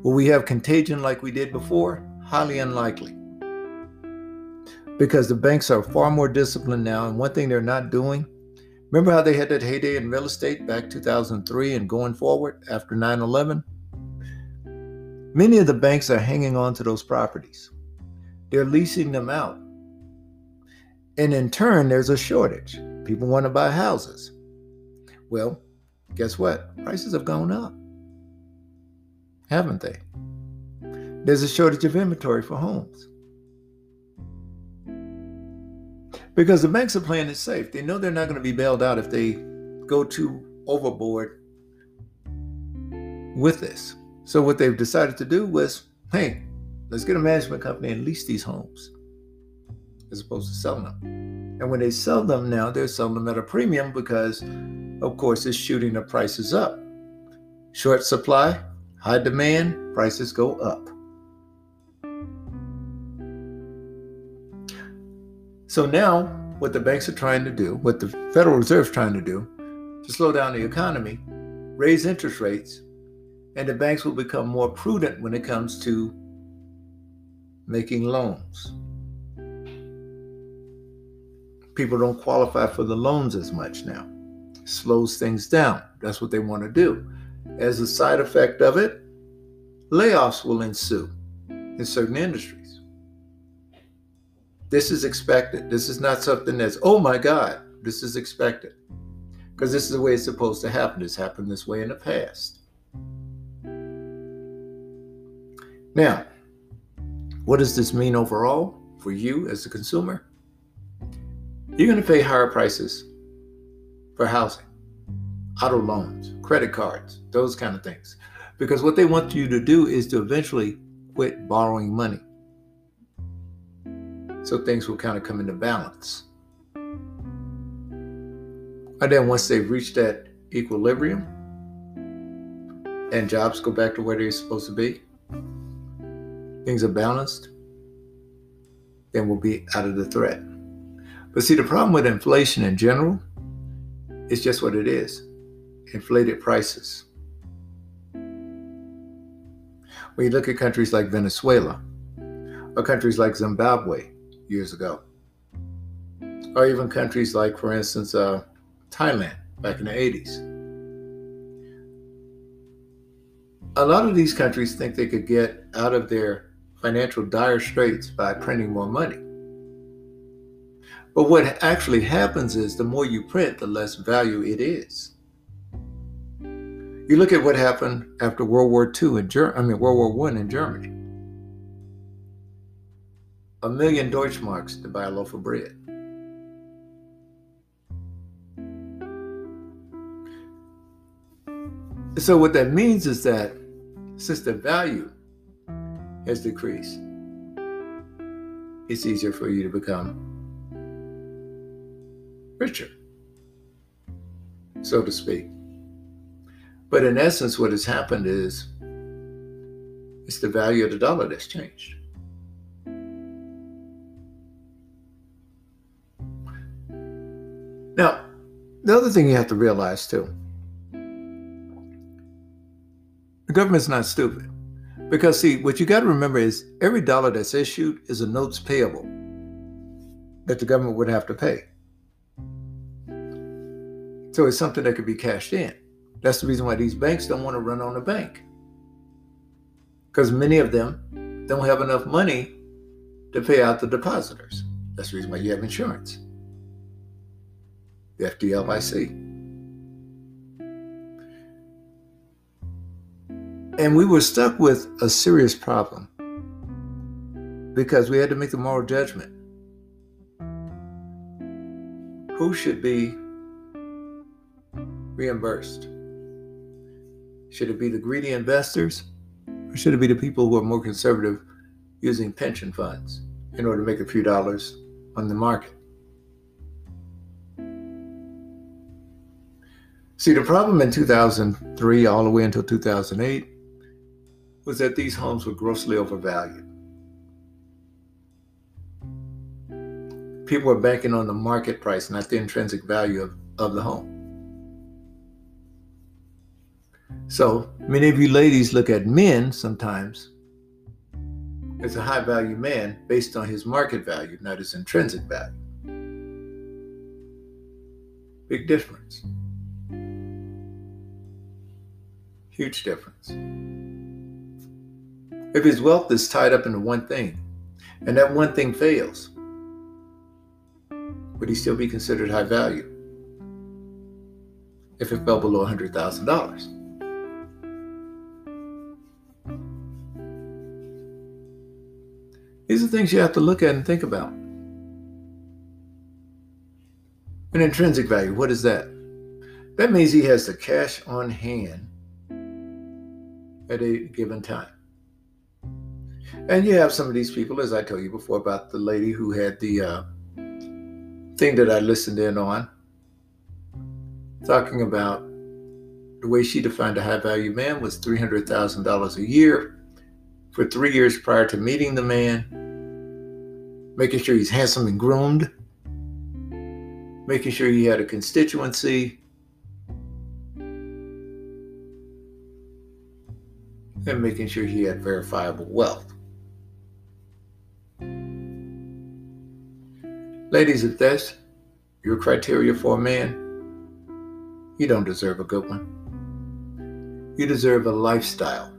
Speaker 2: Will we have contagion like we did before? highly unlikely because the banks are far more disciplined now. And one thing they're not doing, Remember how they had that heyday in real estate back 2003 and going forward after 9 11? Many of the banks are hanging on to those properties. They're leasing them out. And in turn, there's a shortage. People want to buy houses. Well, guess what? Prices have gone up, haven't they? There's a shortage of inventory for homes. Because the banks are playing it safe. They know they're not going to be bailed out if they go too overboard with this. So what they've decided to do was, hey, let's get a management company and lease these homes as opposed to selling them. And when they sell them now, they're selling them at a premium because, of course, it's shooting the prices up. Short supply, high demand, prices go up. So now, what the banks are trying to do, what the Federal Reserve is trying to do, to slow down the economy, raise interest rates, and the banks will become more prudent when it comes to making loans. People don't qualify for the loans as much now. Slows things down. That's what they want to do. As a side effect of it, layoffs will ensue in certain industries. This is expected. This is not something that's, oh my God, this is expected. Because this is the way it's supposed to happen. It's happened this way in the past. Now, what does this mean overall for you as a consumer? You're going to pay higher prices for housing, auto loans, credit cards, those kind of things. Because what they want you to do is to eventually quit borrowing money so things will kind of come into balance. And then once they've reached that equilibrium and jobs go back to where they're supposed to be, things are balanced, then we'll be out of the threat. But see, the problem with inflation in general is just what it is inflated prices. When you look at countries like Venezuela or countries like Zimbabwe, years ago. Or even countries like, for instance, uh, Thailand back in the 80s. A lot of these countries think they could get out of their financial dire straits by printing more money. But what actually happens is the more you print, the less value it is. You look at what happened after World War II in Germany, I mean World War I in Germany a million Deutschmarks to buy a loaf of bread. So, what that means is that since the value has decreased, it's easier for you to become richer, so to speak. But in essence, what has happened is it's the value of the dollar that's changed. Now, the other thing you have to realize too the government's not stupid. Because, see, what you got to remember is every dollar that's issued is a notes payable that the government would have to pay. So it's something that could be cashed in. That's the reason why these banks don't want to run on the bank. Because many of them don't have enough money to pay out the depositors. That's the reason why you have insurance the FDLIC. And we were stuck with a serious problem because we had to make the moral judgment. Who should be reimbursed? Should it be the greedy investors or should it be the people who are more conservative using pension funds in order to make a few dollars on the market? See, the problem in 2003 all the way until 2008 was that these homes were grossly overvalued. People were banking on the market price, not the intrinsic value of, of the home. So many of you ladies look at men sometimes as a high value man based on his market value, not his intrinsic value. Big difference. Huge difference. If his wealth is tied up into one thing, and that one thing fails, would he still be considered high value if it fell below $100,000? These are things you have to look at and think about. An intrinsic value, what is that? That means he has the cash on hand at a given time. And you have some of these people, as I told you before, about the lady who had the uh, thing that I listened in on, talking about the way she defined a high value man was $300,000 a year for three years prior to meeting the man, making sure he's handsome and groomed, making sure he had a constituency, and making sure he had verifiable wealth. Ladies, if that's your criteria for a man, you don't deserve a good one. You deserve a lifestyle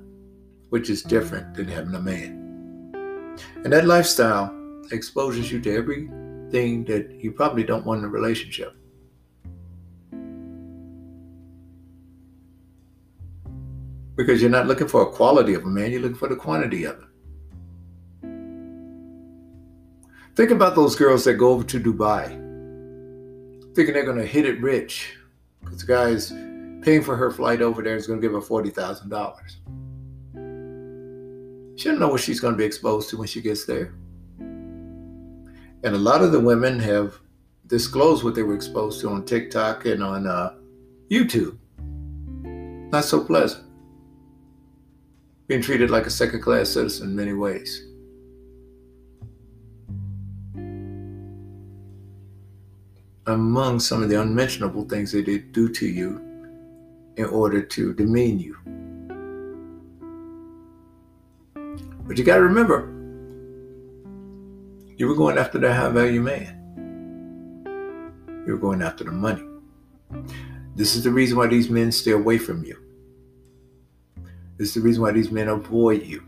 Speaker 2: which is different than having a man. And that lifestyle exposes you to everything that you probably don't want in a relationship. Because you're not looking for a quality of a man, you're looking for the quantity of it. Think about those girls that go over to Dubai thinking they're going to hit it rich because the guy's paying for her flight over there is going to give her $40,000. She doesn't know what she's going to be exposed to when she gets there. And a lot of the women have disclosed what they were exposed to on TikTok and on uh, YouTube. Not so pleasant. Being treated like a second class citizen in many ways. Among some of the unmentionable things they did do to you in order to demean you. But you got to remember, you were going after the high value man. You were going after the money. This is the reason why these men stay away from you. Is the reason why these men avoid you,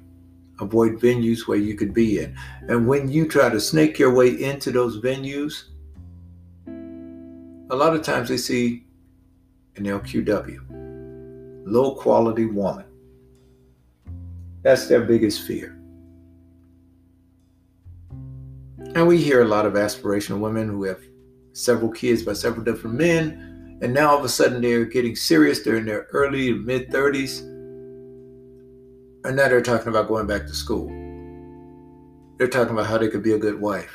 Speaker 2: avoid venues where you could be in. And when you try to snake your way into those venues, a lot of times they see an LQW, low quality woman. That's their biggest fear. And we hear a lot of aspirational women who have several kids by several different men, and now all of a sudden they're getting serious. They're in their early to mid 30s, and now they're talking about going back to school. They're talking about how they could be a good wife,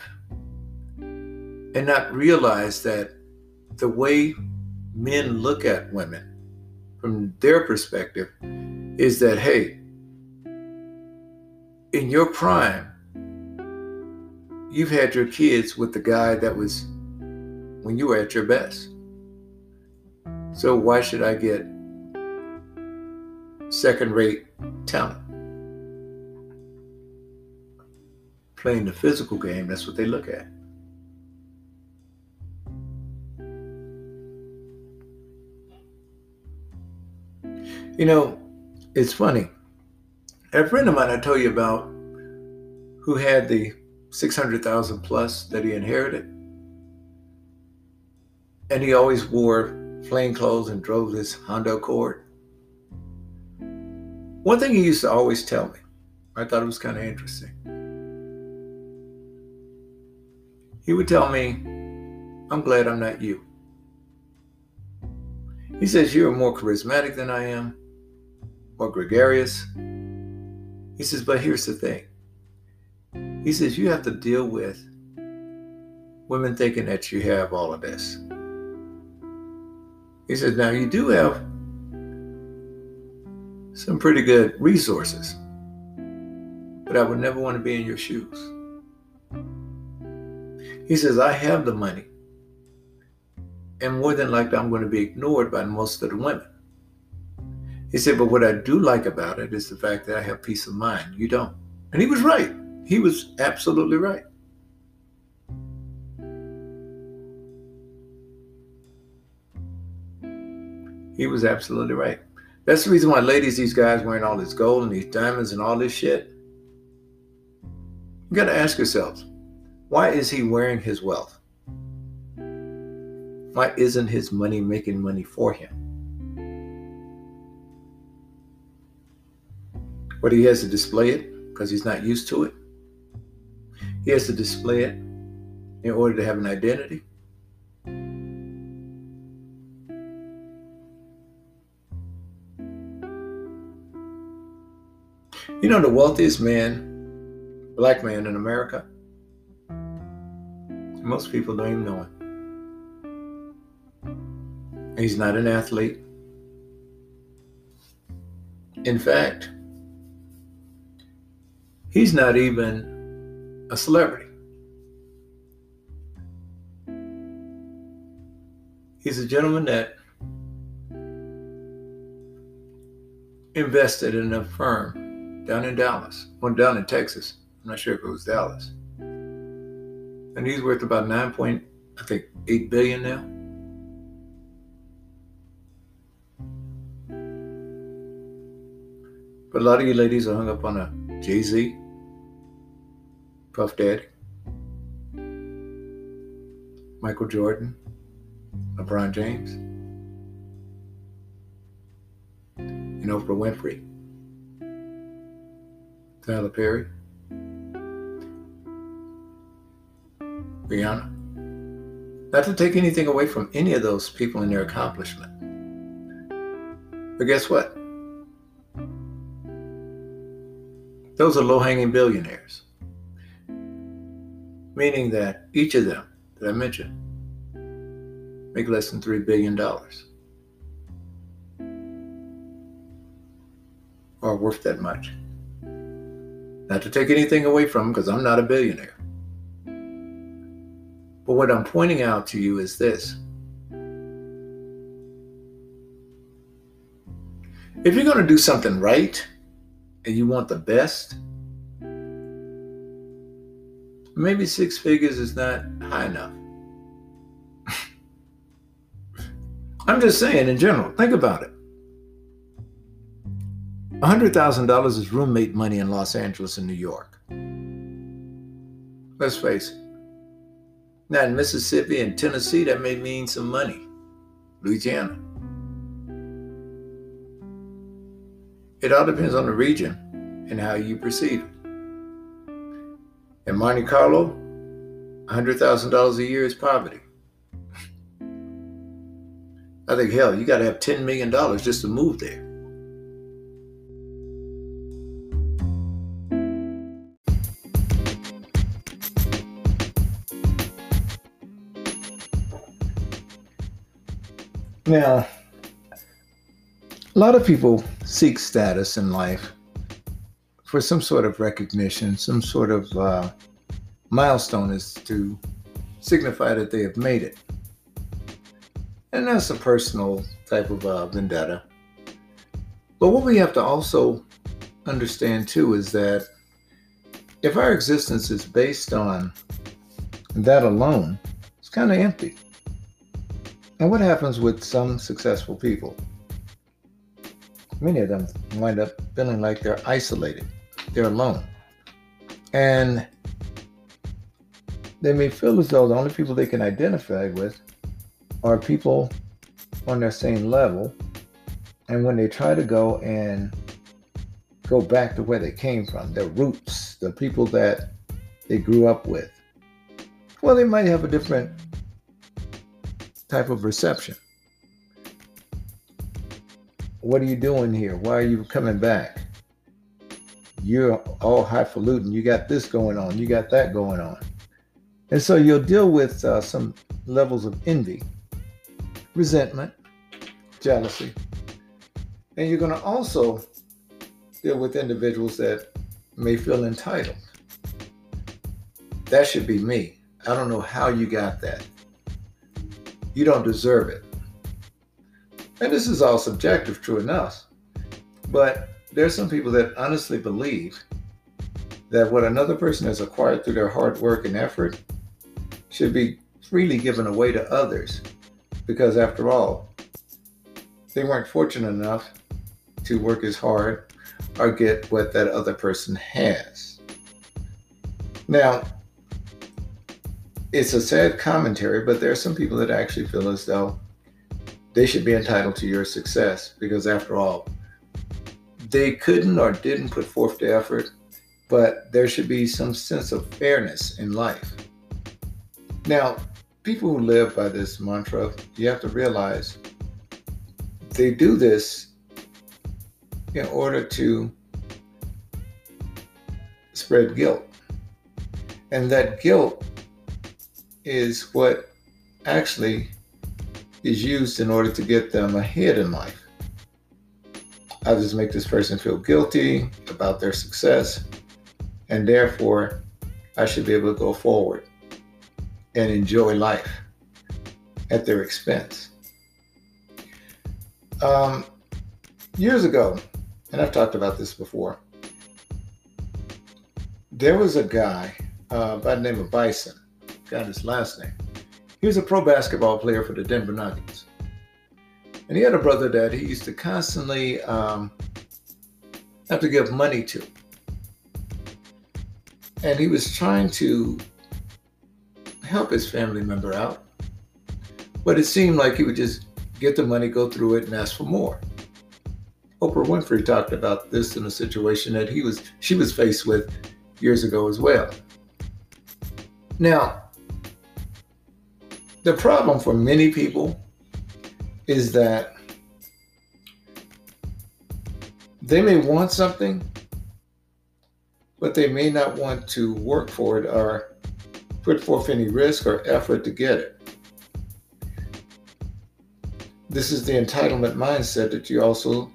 Speaker 2: and not realize that the way men look at women from their perspective is that, hey, in your prime, you've had your kids with the guy that was when you were at your best. So why should I get second rate talent? Playing the physical game, that's what they look at. You know, it's funny. A friend of mine I told you about who had the 600,000 plus that he inherited. And he always wore plain clothes and drove this Honda Accord. One thing he used to always tell me, I thought it was kind of interesting. He would tell me, I'm glad I'm not you. He says, You're more charismatic than I am, more gregarious. He says, But here's the thing. He says, You have to deal with women thinking that you have all of this. He says, Now you do have some pretty good resources, but I would never want to be in your shoes. He says, I have the money, and more than likely, I'm going to be ignored by most of the women. He said, But what I do like about it is the fact that I have peace of mind. You don't. And he was right. He was absolutely right. He was absolutely right. That's the reason why, ladies, these guys wearing all this gold and these diamonds and all this shit. You got to ask yourselves, why is he wearing his wealth? Why isn't his money making money for him? But he has to display it because he's not used to it. He has to display it in order to have an identity. You know, the wealthiest man, black man in America, most people don't even know him. He's not an athlete. In fact, he's not even a celebrity. He's a gentleman that invested in a firm down in Dallas, one down in Texas. I'm not sure if it was Dallas. And he's worth about nine point, I think, eight billion now. But a lot of you ladies are hung up on a Jay Z, Puff Daddy, Michael Jordan, LeBron James, and Oprah Winfrey. Tyler Perry, Rihanna. Not to take anything away from any of those people and their accomplishment. But guess what? Those are low hanging billionaires. Meaning that each of them that I mentioned make less than $3 billion. Or worth that much. Not to take anything away from him because I'm not a billionaire. But what I'm pointing out to you is this. If you're going to do something right and you want the best, maybe six figures is not high enough. I'm just saying in general, think about it. $100,000 is roommate money in Los Angeles and New York. Let's face it. Now in Mississippi and Tennessee, that may mean some money. Louisiana. It all depends on the region and how you perceive it. In Monte Carlo, $100,000 a year is poverty. I think, hell, you got to have $10 million just to move there. Now, a lot of people seek status in life for some sort of recognition, some sort of uh, milestone is to signify that they have made it. And that's a personal type of uh, vendetta. But what we have to also understand too is that if our existence is based on that alone, it's kind of empty. And what happens with some successful people? Many of them wind up feeling like they're isolated, they're alone. And they may feel as though the only people they can identify with are people on their same level. And when they try to go and go back to where they came from, their roots, the people that they grew up with, well, they might have a different type of reception. What are you doing here? Why are you coming back? You're all highfalutin. You got this going on. You got that going on. And so you'll deal with uh, some levels of envy, resentment, jealousy. And you're going to also deal with individuals that may feel entitled. That should be me. I don't know how you got that. You don't deserve it. And this is all subjective, true enough. But there's some people that honestly believe that what another person has acquired through their hard work and effort should be freely given away to others. Because after all, they weren't fortunate enough to work as hard or get what that other person has. Now, it's a sad commentary, but there are some people that actually feel as though they should be entitled to your success because, after all, they couldn't or didn't put forth the effort, but there should be some sense of fairness in life. Now, people who live by this mantra, you have to realize they do this in order to spread guilt. And that guilt is what actually is used in order to get them ahead in life. I just make this person feel guilty about their success, and therefore I should be able to go forward and enjoy life at their expense. Um, years ago, and I've talked about this before, there was a guy uh, by the name of Bison, got his last name. He was a pro basketball player for the Denver Nuggets. And he had a brother that he used to constantly um, have to give money to. And he was trying to help his family member out. But it seemed like he would just get the money, go through it, and ask for more. Oprah Winfrey talked about this in a situation that he was she was faced with years ago as well. Now, the problem for many people is that they may want something, but they may not want to work for it or put forth any risk or effort to get it. This is the entitlement mindset that you also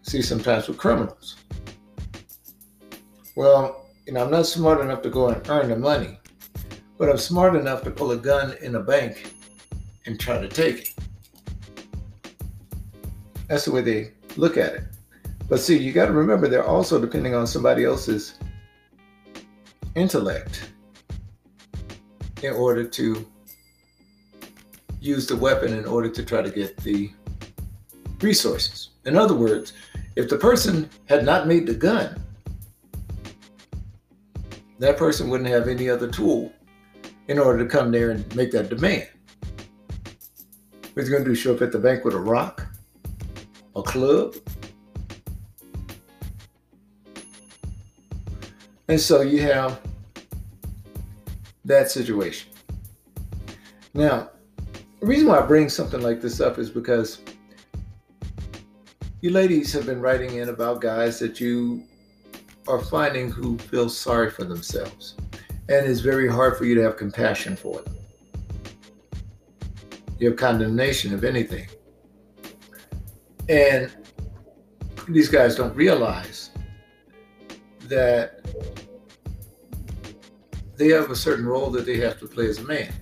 Speaker 2: see sometimes with criminals. Well, you know, I'm not smart enough to go and earn the money, but I'm smart enough to pull a gun in a bank and try to take it. That's the way they look at it. But see, you got to remember they're also depending on somebody else's intellect in order to use the weapon in order to try to get the resources. In other words, if the person had not made the gun, that person wouldn't have any other tool in order to come there and make that demand. What's he going to do? Show up at the bank with a rock? A club? And so you have that situation. Now, the reason why I bring something like this up is because you ladies have been writing in about guys that you are finding who feel sorry for themselves and it's very hard for you to have compassion for them. You have condemnation of anything. And these guys don't realize that they have a certain role that they have to play as a man.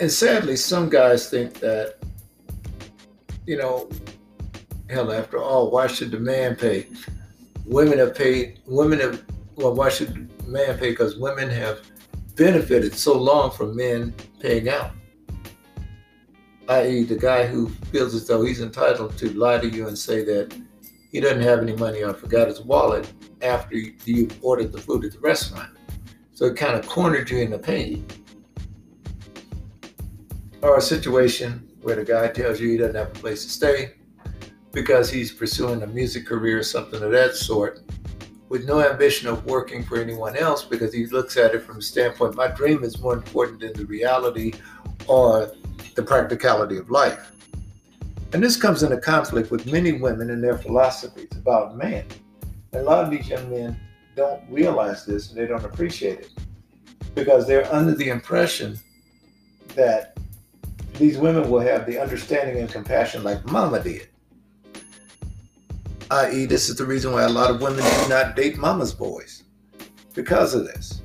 Speaker 2: And sadly, some guys think that, you know, hell, after all, why should the man pay? Women have paid, women have, well, why should man pay? Because women have benefited so long from men paying out. I.e., the guy who feels as though he's entitled to lie to you and say that he doesn't have any money or forgot his wallet after you ordered the food at the restaurant. So it kind of cornered you in the pain. Or a situation where the guy tells you he doesn't have a place to stay, because he's pursuing a music career or something of that sort with no ambition of working for anyone else because he looks at it from the standpoint my dream is more important than the reality or the practicality of life. And this comes into conflict with many women and their philosophies about man. And a lot of these young men don't realize this and they don't appreciate it because they're under the impression that these women will have the understanding and compassion like mama did i.e., this is the reason why a lot of women do not date mama's boys because of this.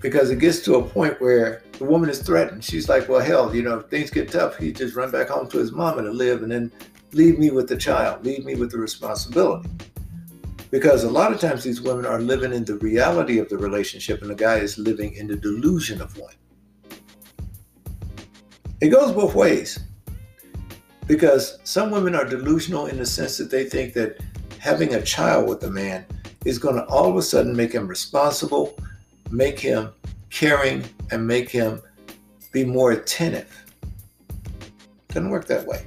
Speaker 2: Because it gets to a point where the woman is threatened. She's like, well, hell, you know, if things get tough, he just run back home to his mama to live and then leave me with the child, leave me with the responsibility. Because a lot of times these women are living in the reality of the relationship and the guy is living in the delusion of one. It goes both ways. Because some women are delusional in the sense that they think that having a child with a man is going to all of a sudden make him responsible, make him caring, and make him be more attentive. Doesn't work that way.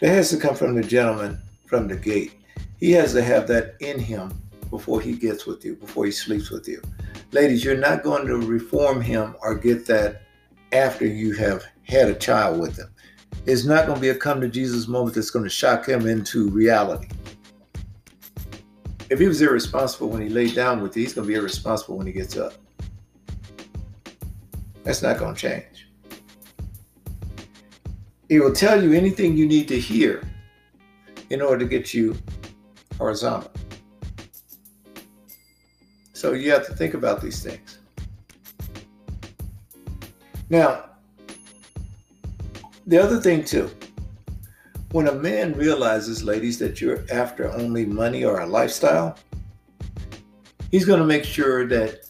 Speaker 2: That has to come from the gentleman from the gate. He has to have that in him before he gets with you, before he sleeps with you. Ladies, you're not going to reform him or get that after you have had a child with him. It's not going to be a come to Jesus moment that's going to shock him into reality. If he was irresponsible when he laid down with you, he's going to be irresponsible when he gets up. That's not going to change. He will tell you anything you need to hear in order to get you horizontal. So you have to think about these things. Now, the other thing too, when a man realizes, ladies, that you're after only money or a lifestyle, he's going to make sure that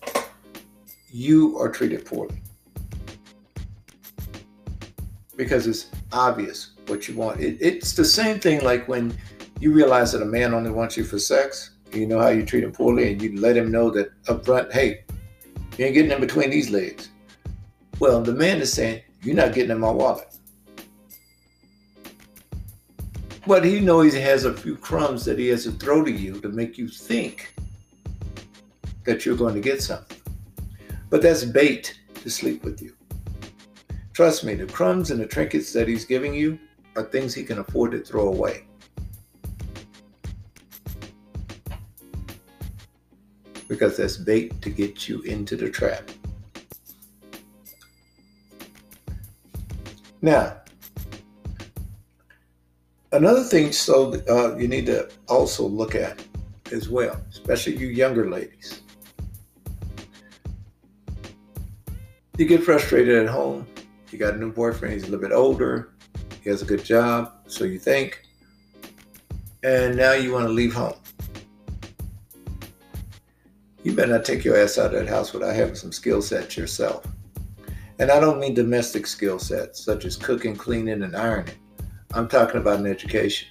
Speaker 2: you are treated poorly. Because it's obvious what you want. It, it's the same thing like when you realize that a man only wants you for sex, you know how you treat him poorly, and you let him know that up front, hey, you ain't getting in between these legs. Well, the man is saying, you're not getting in my wallet. But he knows he has a few crumbs that he has to throw to you to make you think that you're going to get something. But that's bait to sleep with you. Trust me, the crumbs and the trinkets that he's giving you are things he can afford to throw away. Because that's bait to get you into the trap. Now, Another thing, so uh, you need to also look at as well, especially you younger ladies. You get frustrated at home. You got a new boyfriend. He's a little bit older. He has a good job, so you think. And now you want to leave home. You better not take your ass out of that house without having some skill sets yourself. And I don't mean domestic skill sets such as cooking, cleaning, and ironing. I'm talking about an education,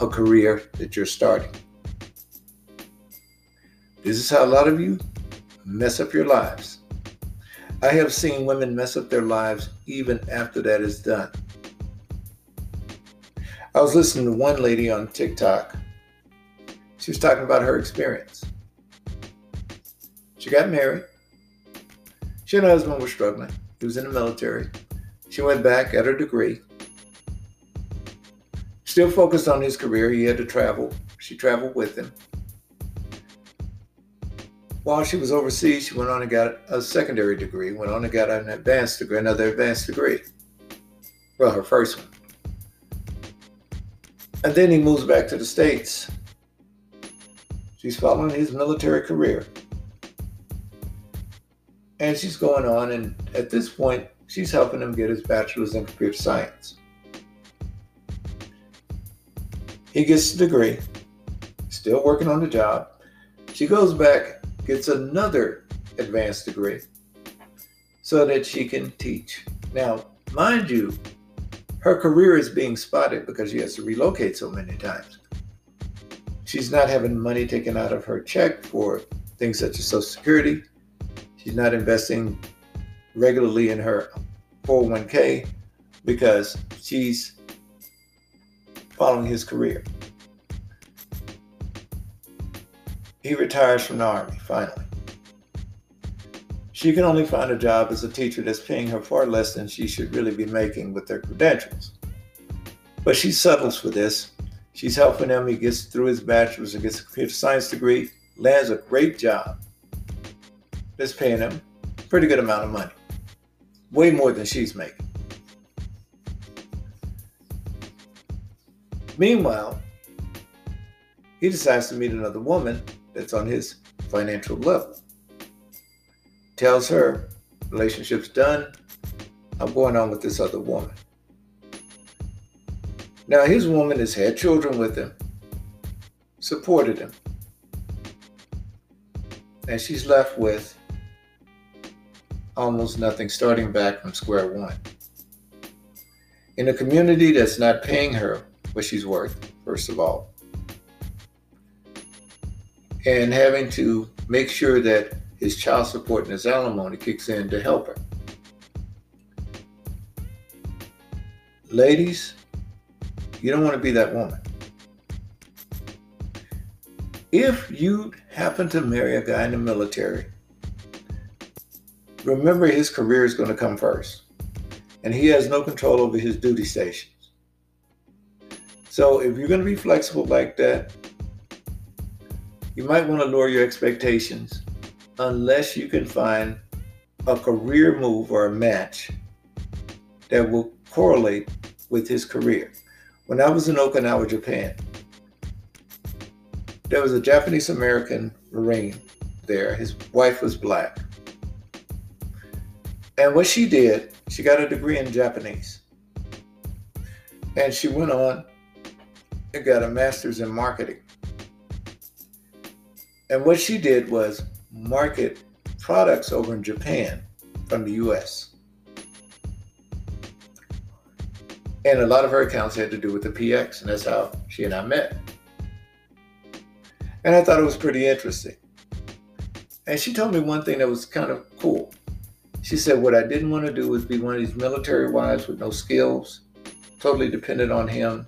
Speaker 2: a career that you're starting. This is how a lot of you mess up your lives. I have seen women mess up their lives even after that is done. I was listening to one lady on TikTok. She was talking about her experience. She got married. She and her husband were struggling. He was in the military. She went back, got her degree. Still focused on his career, he had to travel. She traveled with him. While she was overseas, she went on and got a secondary degree, went on and got an advanced degree, another advanced degree. Well, her first one. And then he moves back to the States. She's following his military career. And she's going on, and at this point, she's helping him get his bachelor's in computer science. He gets the degree, still working on the job. She goes back, gets another advanced degree so that she can teach. Now, mind you, her career is being spotted because she has to relocate so many times. She's not having money taken out of her check for things such as Social Security. She's not investing regularly in her 401k because she's following his career. He retires from the Army, finally. She can only find a job as a teacher that's paying her far less than she should really be making with their credentials. But she settles for this. She's helping him. He gets through his bachelor's and gets a computer science degree, lands a great job that's paying him a pretty good amount of money, way more than she's making. Meanwhile, he decides to meet another woman that's on his financial level. Tells her, relationship's done, I'm going on with this other woman. Now, his woman has had children with him, supported him, and she's left with almost nothing, starting back from square one. In a community that's not paying her what she's worth, first of all, and having to make sure that his child support and his alimony kicks in to help her. Ladies, you don't want to be that woman. If you happen to marry a guy in the military, remember his career is going to come first, and he has no control over his duty stations. So if you're going to be flexible like that, you might want to lower your expectations unless you can find a career move or a match that will correlate with his career. When I was in Okinawa, Japan, there was a Japanese American Marine there. His wife was black. And what she did, she got a degree in Japanese. And she went on and got a master's in marketing. And what she did was market products over in Japan from the US. And a lot of her accounts had to do with the PX, and that's how she and I met. And I thought it was pretty interesting. And she told me one thing that was kind of cool. She said, What I didn't want to do was be one of these military wives with no skills, totally dependent on him,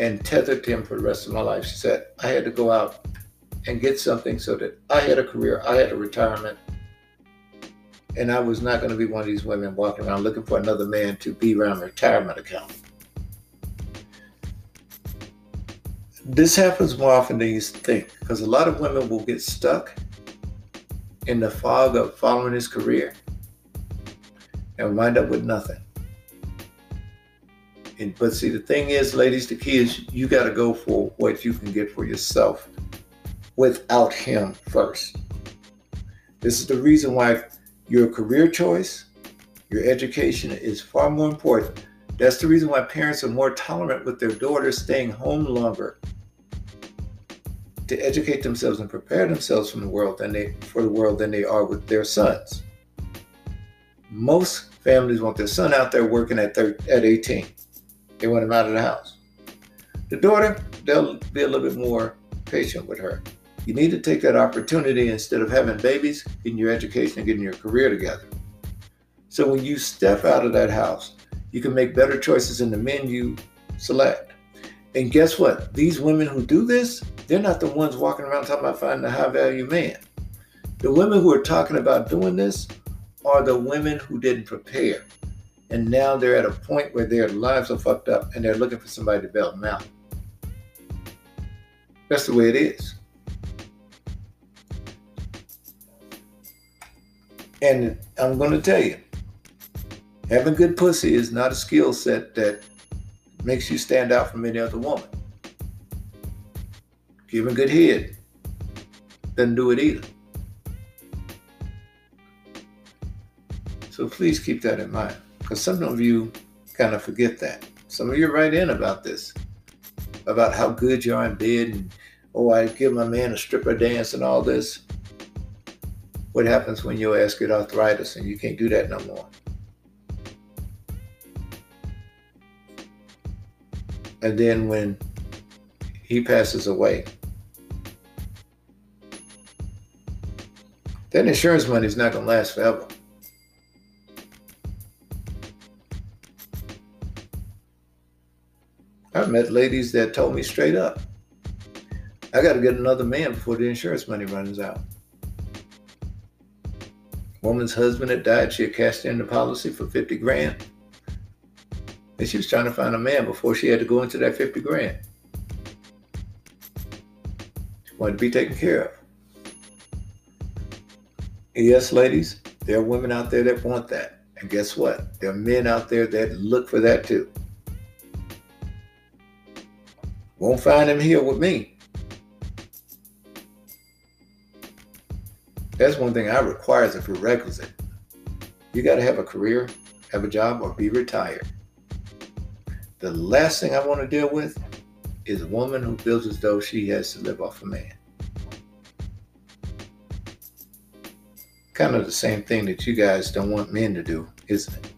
Speaker 2: and tethered to him for the rest of my life. She said, I had to go out and get something so that I had a career, I had a retirement, and I was not going to be one of these women walking around looking for another man to be around retirement account. This happens more often than you think because a lot of women will get stuck in the fog of following his career and wind up with nothing. And, but see, the thing is, ladies, the key is you got to go for what you can get for yourself without him first. This is the reason why your career choice, your education is far more important. That's the reason why parents are more tolerant with their daughters staying home longer to educate themselves and prepare themselves from the world than they for the world than they are with their sons. Most families want their son out there working at thir- at 18. They want him out of the house. The daughter, they'll be a little bit more patient with her. You need to take that opportunity instead of having babies, getting your education and getting your career together. So when you step out of that house, you can make better choices in the men you select. And guess what? These women who do this, they're not the ones walking around talking about finding a high value man. The women who are talking about doing this are the women who didn't prepare. And now they're at a point where their lives are fucked up and they're looking for somebody to bail them out. That's the way it is. And I'm going to tell you, having good pussy is not a skill set that makes you stand out from any other woman. Giving good head doesn't do it either. So please keep that in mind because some of you kind of forget that. Some of you write in about this, about how good you are in bed and, oh, I give my man a stripper dance and all this. What happens when your ass get arthritis and you can't do that no more? And then when he passes away, that insurance money is not going to last forever. I've met ladies that told me straight up, I got to get another man before the insurance money runs out. Woman's husband had died. She had cashed in the policy for 50 grand. And she was trying to find a man before she had to go into that 50 grand. She wanted to be taken care of. And yes, ladies, there are women out there that want that. And guess what? There are men out there that look for that too. Won't find him here with me. That's one thing I require as a prerequisite. You got to have a career, have a job, or be retired. The last thing I want to deal with is a woman who feels as though she has to live off a man. kind of the same thing that you guys don't want men to do, isn't it?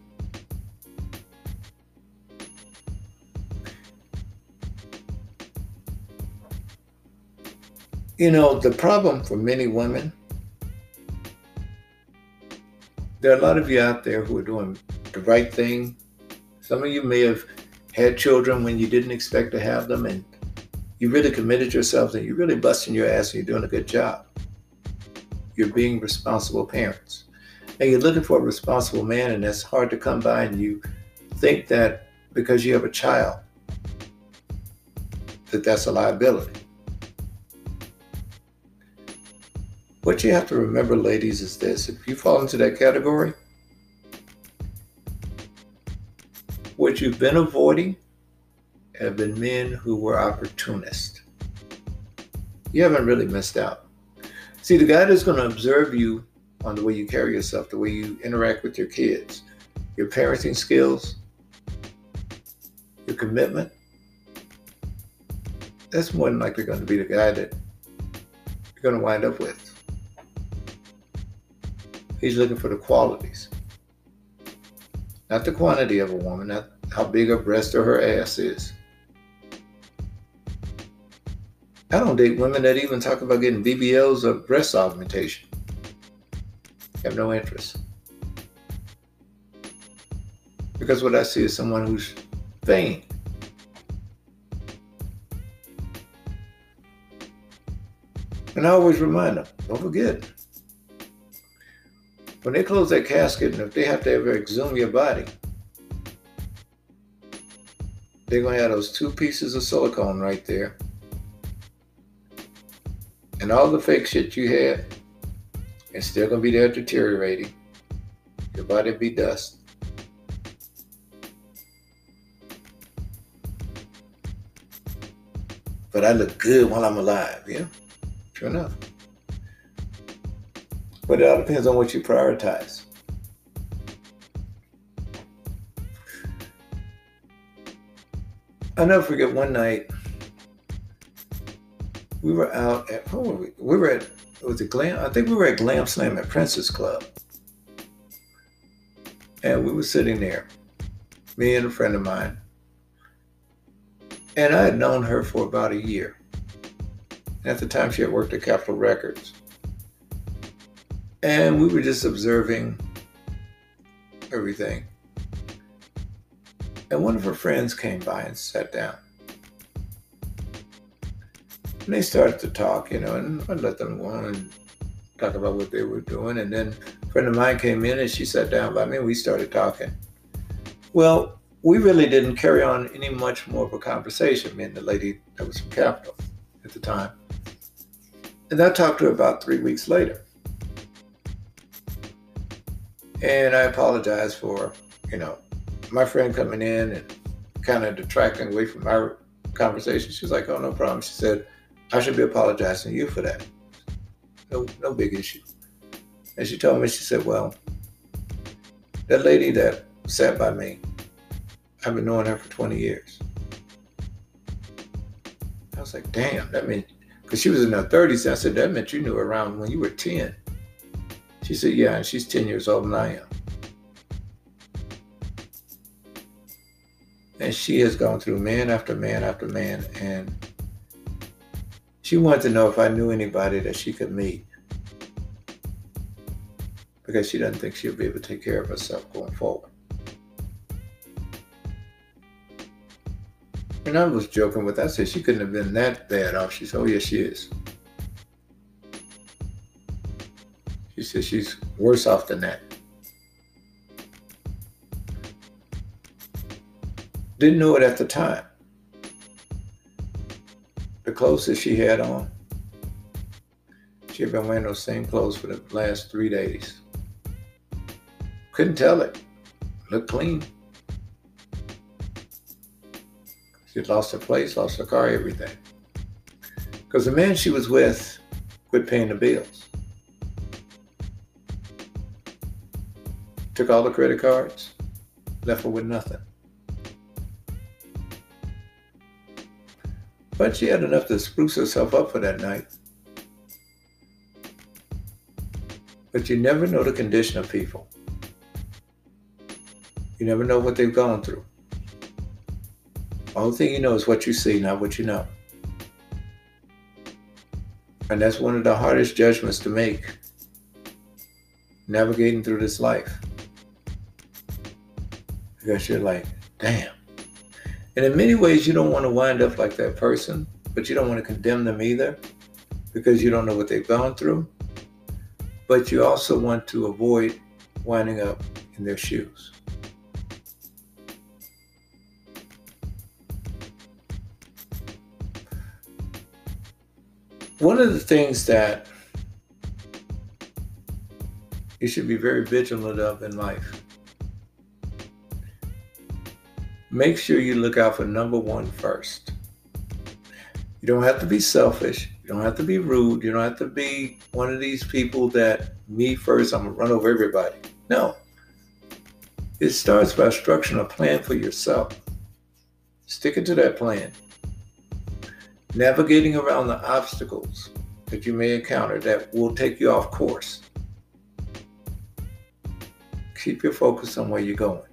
Speaker 2: You know, the problem for many women, there are a lot of you out there who are doing the right thing. Some of you may have had children when you didn't expect to have them, and you really committed yourselves and you're really busting your ass and you're doing a good job. You're being responsible parents. And you're looking for a responsible man, and that's hard to come by, and you think that because you have a child, that that's a liability. What you have to remember, ladies, is this if you fall into that category, what you've been avoiding have been men who were opportunists. You haven't really missed out. See, the guy that's going to observe you on the way you carry yourself, the way you interact with your kids, your parenting skills, your commitment, that's more than likely going to be the guy that you're going to wind up with. He's looking for the qualities, not the quantity of a woman, not how big her breast or her ass is. I don't date women that even talk about getting BBLs or breast augmentation. I have no interest. Because what I see is someone who's vain. And I always remind them, don't forget, when they close that casket and if they have to ever exhume your body, they're going to have those two pieces of silicone right there. And all the fake shit you had is still going to be there deteriorating. Your body be dust. But I look good while I'm alive, yeah? True enough. But it all depends on what you prioritize. I'll never forget one night we were out at where were we? We were at was it Glam? I think we were at Glam Slam at Prince's club. And we were sitting there, me and a friend of mine. And I had known her for about a year. At the time, she had worked at Capitol Records. And we were just observing everything. And one of her friends came by and sat down. And they started to talk, you know, and I let them go on and talk about what they were doing. And then a friend of mine came in and she sat down by me and we started talking. Well, we really didn't carry on any much more of a conversation, me and the lady that was from Capitol at the time. And I talked to her about three weeks later. And I apologized for, you know, my friend coming in and kind of detracting away from our conversation. She was like, oh, no problem. She said, I should be apologizing to you for that. No, no big issue. And she told me, she said, well, that lady that sat by me, I've been knowing her for 20 years. I was like, damn, that means, because she was in her 30s. I said, that meant you knew her around when you were 10. She said, Yeah, and she's 10 years older than I am. And she has gone through man after man after man. And she wanted to know if I knew anybody that she could meet. Because she doesn't think she'll be able to take care of herself going forward. And I was joking with her. I said she couldn't have been that bad off. She said, Oh, yes, she is. She she's worse off than that. Didn't know it at the time. The clothes that she had on, she had been wearing those same clothes for the last three days. Couldn't tell it. Looked clean. She had lost her place, lost her car, everything. Because the man she was with quit paying the bills. Took all the credit cards, left her with nothing. But she had enough to spruce herself up for that night. But you never know the condition of people. You never know what they've gone through. Only thing you know is what you see, not what you know. And that's one of the hardest judgments to make navigating through this life. Because you're like, damn. And in many ways, you don't want to wind up like that person, but you don't want to condemn them either because you don't know what they've gone through. But you also want to avoid winding up in their shoes. One of the things that you should be very vigilant of in life. Make sure you look out for number one first. You don't have to be selfish. You don't have to be rude. You don't have to be one of these people that me first, I'm gonna run over everybody. No. It starts by structuring a plan for yourself. Sticking to that plan navigating around the obstacles that you may encounter that will take you off course. Keep your focus on where you're going.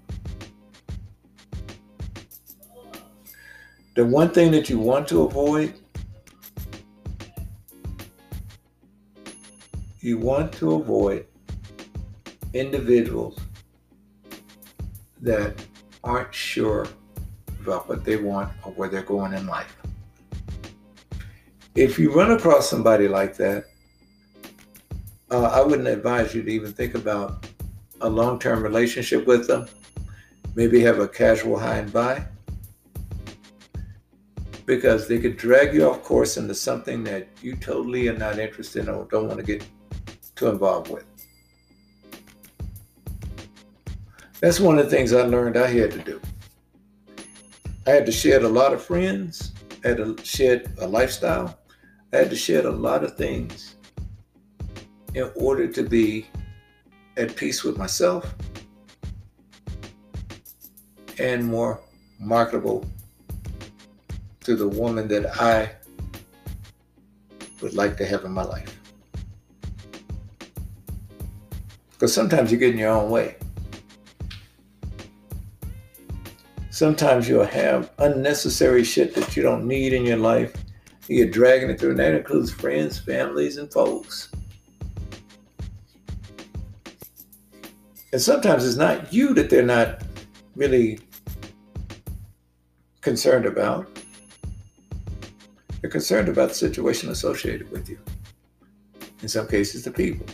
Speaker 2: The one thing that you want to avoid, you want to avoid individuals that aren't sure about what they want or where they're going in life if you run across somebody like that, uh, I wouldn't advise you to even think about a long term relationship with them. Maybe have a casual hi and bye because they could drag you off course into something that you totally are not interested in or don't want to get too involved with. That's one of the things I learned I had to do. I had to shed a lot of friends, I had to shed a lifestyle, I had to shed a lot of things in order to be at peace with myself and more marketable to the woman that I would like to have in my life. Because sometimes you get in your own way. Sometimes you'll have unnecessary shit that you don't need in your life you're dragging it through, and that includes friends, families, and folks. And sometimes it's not you that they're not really concerned about. They're concerned about the situation associated with you. In some cases, the people.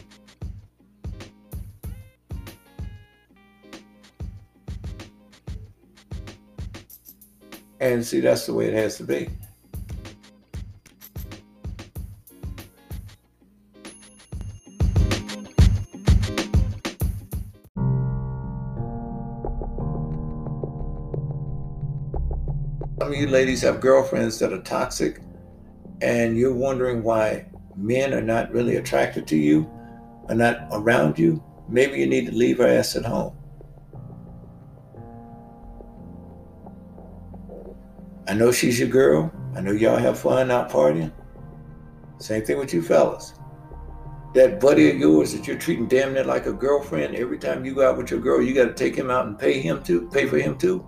Speaker 2: And see, that's the way it has to be. Some of you ladies have girlfriends that are toxic, and you're wondering why men are not really attracted to you, are not around you. Maybe you need to leave her ass at home. I know she's your girl. I know y'all have fun out partying. Same thing with you fellas. That buddy of yours that you're treating damn near like a girlfriend, every time you go out with your girl, you got to take him out and pay him to pay for him too.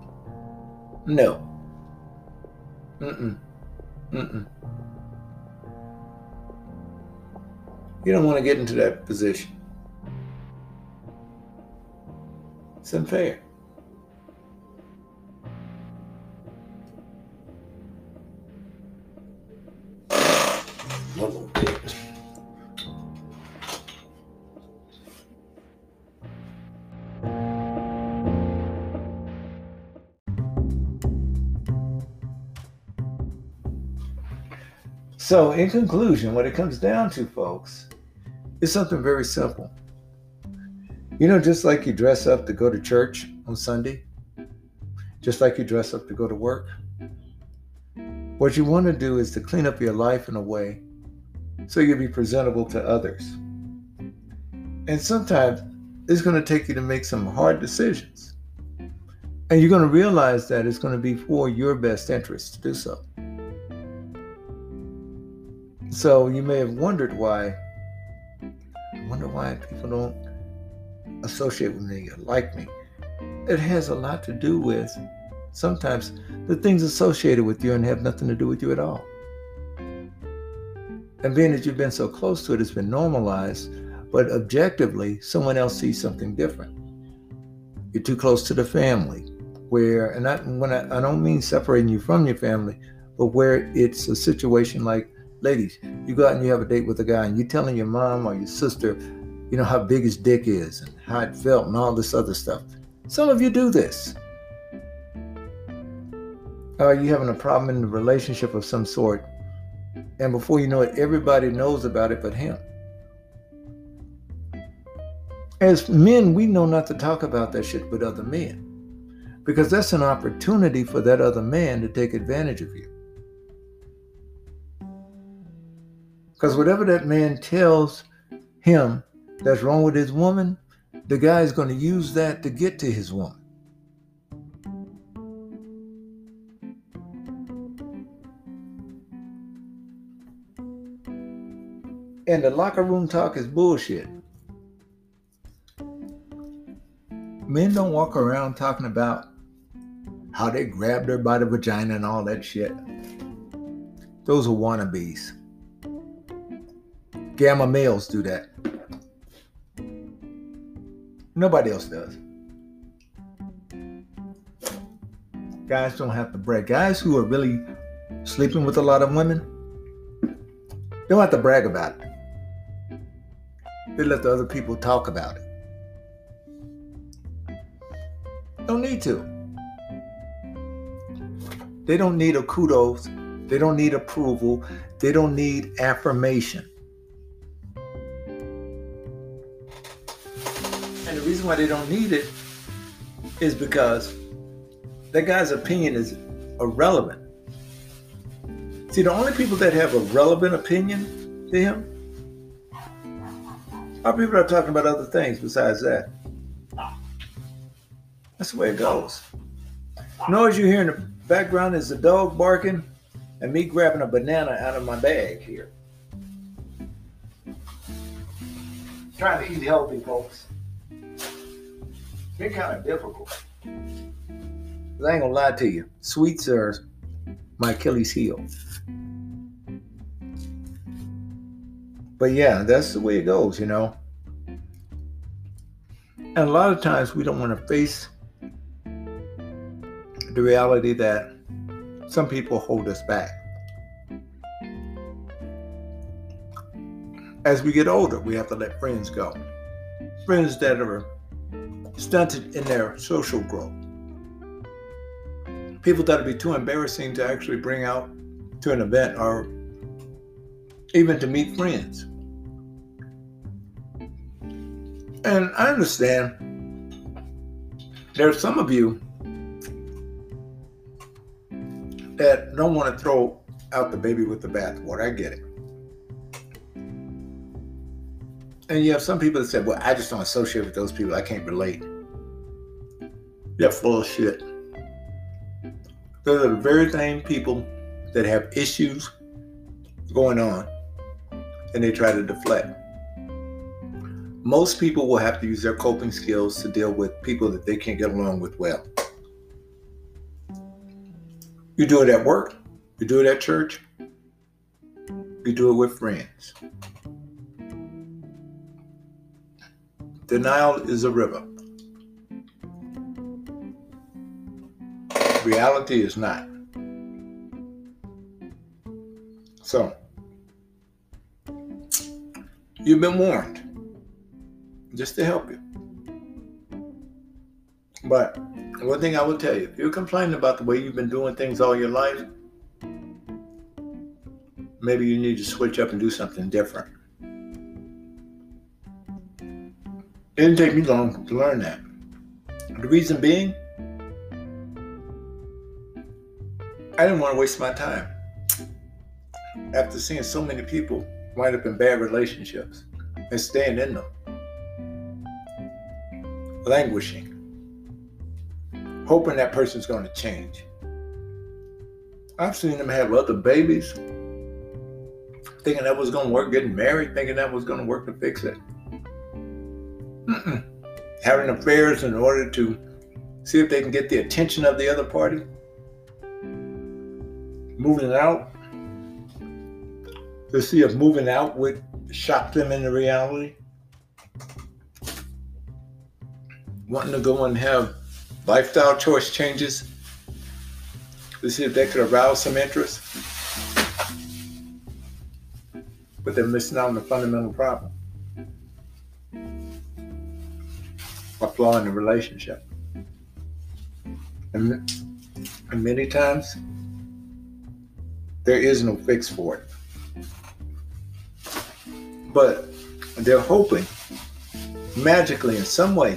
Speaker 2: No. Mm-mm. Mm-mm. You don't want to get into that position. It's unfair. So, in conclusion, what it comes down to, folks, is something very simple. You know, just like you dress up to go to church on Sunday, just like you dress up to go to work, what you want to do is to clean up your life in a way so you'll be presentable to others. And sometimes it's going to take you to make some hard decisions. And you're going to realize that it's going to be for your best interest to do so. So you may have wondered why wonder why people don't associate with me or like me. It has a lot to do with sometimes the things associated with you and have nothing to do with you at all. And being that you've been so close to it, it's been normalized, but objectively, someone else sees something different. You're too close to the family, where, and I, when I, I don't mean separating you from your family, but where it's a situation like, ladies, you go out and you have a date with a guy, and you're telling your mom or your sister, you know, how big his dick is and how it felt and all this other stuff. Some of you do this. Are you having a problem in the relationship of some sort? And before you know it, everybody knows about it but him. As men, we know not to talk about that shit with other men because that's an opportunity for that other man to take advantage of you. Because whatever that man tells him that's wrong with his woman, the guy is going to use that to get to his woman. And the locker room talk is bullshit. Men don't walk around talking about how they grabbed her by the vagina and all that shit. Those are wannabes. Gamma males do that. Nobody else does. Guys don't have to brag. Guys who are really sleeping with a lot of women don't have to brag about it. They let the other people talk about it. Don't need to. They don't need a kudos. They don't need approval. They don't need affirmation. Why they don't need it is because that guy's opinion is irrelevant. See, the only people that have a relevant opinion to him are people that are talking about other things besides that. That's the way it goes. Noise you hear in the background is the dog barking and me grabbing a banana out of my bag here. Trying to eat healthy, folks been kind of difficult. I ain't gonna lie to you. Sweets are my Achilles heel. But yeah, that's the way it goes, you know. And a lot of times we don't want to face the reality that some people hold us back. As we get older, we have to let friends go. Friends that are stunted in their social growth. People that would be too embarrassing to actually bring out to an event or even to meet friends. And I understand there's some of you that don't want to throw out the baby with the bathwater. I get it. And you have some people that say, well, I just don't associate with those people. I can't relate. They're full of shit. Those are the very same people that have issues going on and they try to deflect. Most people will have to use their coping skills to deal with people that they can't get along with well. You do it at work, you do it at church, you do it with friends. Denial is a river. Reality is not. So, you've been warned just to help you. But one thing I will tell you if you're complaining about the way you've been doing things all your life, maybe you need to switch up and do something different. It didn't take me long to learn that. The reason being, I didn't want to waste my time. After seeing so many people wind up in bad relationships and staying in them, languishing, hoping that person's going to change. I've seen them have other babies, thinking that was going to work, getting married, thinking that was going to work to fix it. Mm-mm. having affairs in order to see if they can get the attention of the other party, moving out to see if moving out would shock them into reality, wanting to go and have lifestyle choice changes to see if they could arouse some interest. But they're missing out on the fundamental problem. A flaw in the relationship. And, and many times, there is no fix for it. But they're hoping magically in some way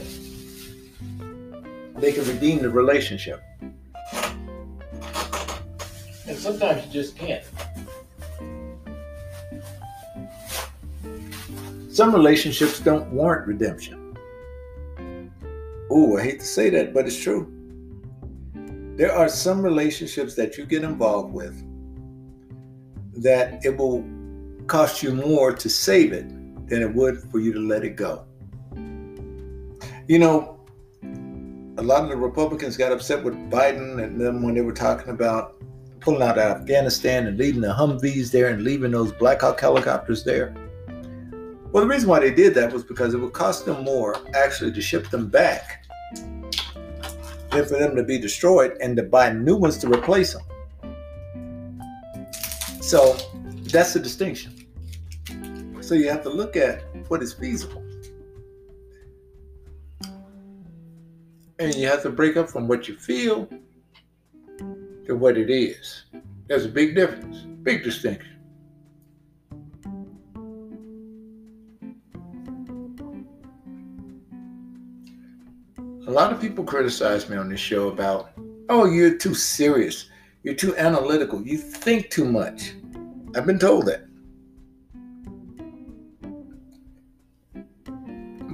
Speaker 2: they can redeem the relationship. And sometimes you just can't. Some relationships don't warrant redemption. Oh, I hate to say that, but it's true. There are some relationships that you get involved with that it will cost you more to save it than it would for you to let it go. You know, a lot of the Republicans got upset with Biden and them when they were talking about pulling out of Afghanistan and leaving the Humvees there and leaving those Black Hawk helicopters there. Well, the reason why they did that was because it would cost them more actually to ship them back than for them to be destroyed and to buy new ones to replace them. So that's the distinction. So you have to look at what is feasible. And you have to break up from what you feel to what it is. There's a big difference, big distinction. A lot of people criticize me on this show about, oh, you're too serious. You're too analytical. You think too much. I've been told that.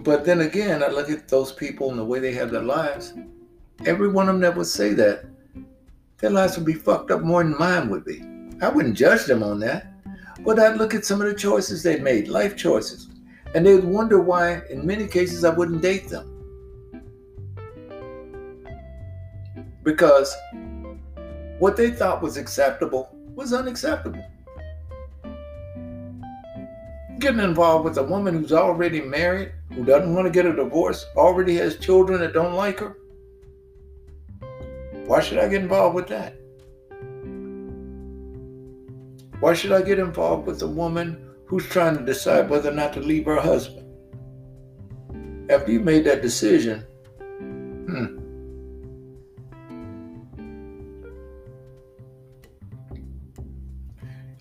Speaker 2: But then again, I look at those people and the way they have their lives. Every one of them that would say that, their lives would be fucked up more than mine would be. I wouldn't judge them on that. But I'd look at some of the choices they made, life choices, and they'd wonder why, in many cases, I wouldn't date them. Because what they thought was acceptable was unacceptable getting involved with a woman who's already married, who doesn't want to get a divorce, already has children that don't like her? Why should I get involved with that? Why should I get involved with a woman who's trying to decide whether or not to leave her husband? After you made that decision, hmm,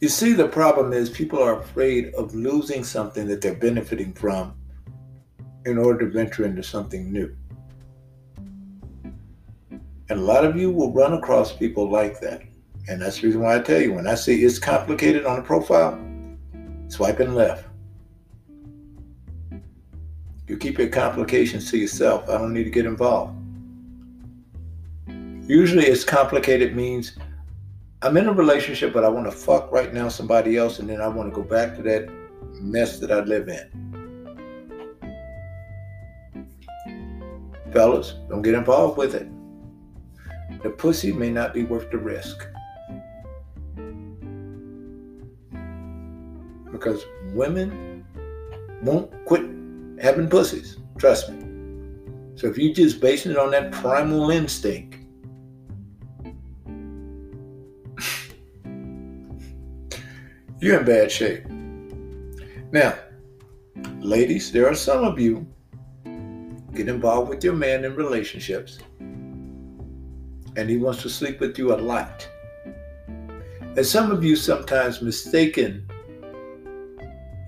Speaker 2: You see, the problem is people are afraid of losing something that they're benefiting from in order to venture into something new. And a lot of you will run across people like that. And that's the reason why I tell you when I see it's complicated on a profile, swiping left. You keep your complications to yourself. I don't need to get involved. Usually, it's complicated means I'm in a relationship, but I want to fuck right now somebody else, and then I want to go back to that mess that I live in. Fellas, don't get involved with it. The pussy may not be worth the risk. Because women won't quit having pussies. Trust me. So if you're just basing it on that primal instinct, you're in bad shape. Now, ladies, there are some of you get involved with your man in relationships and he wants to sleep with you a lot. And some of you sometimes mistaken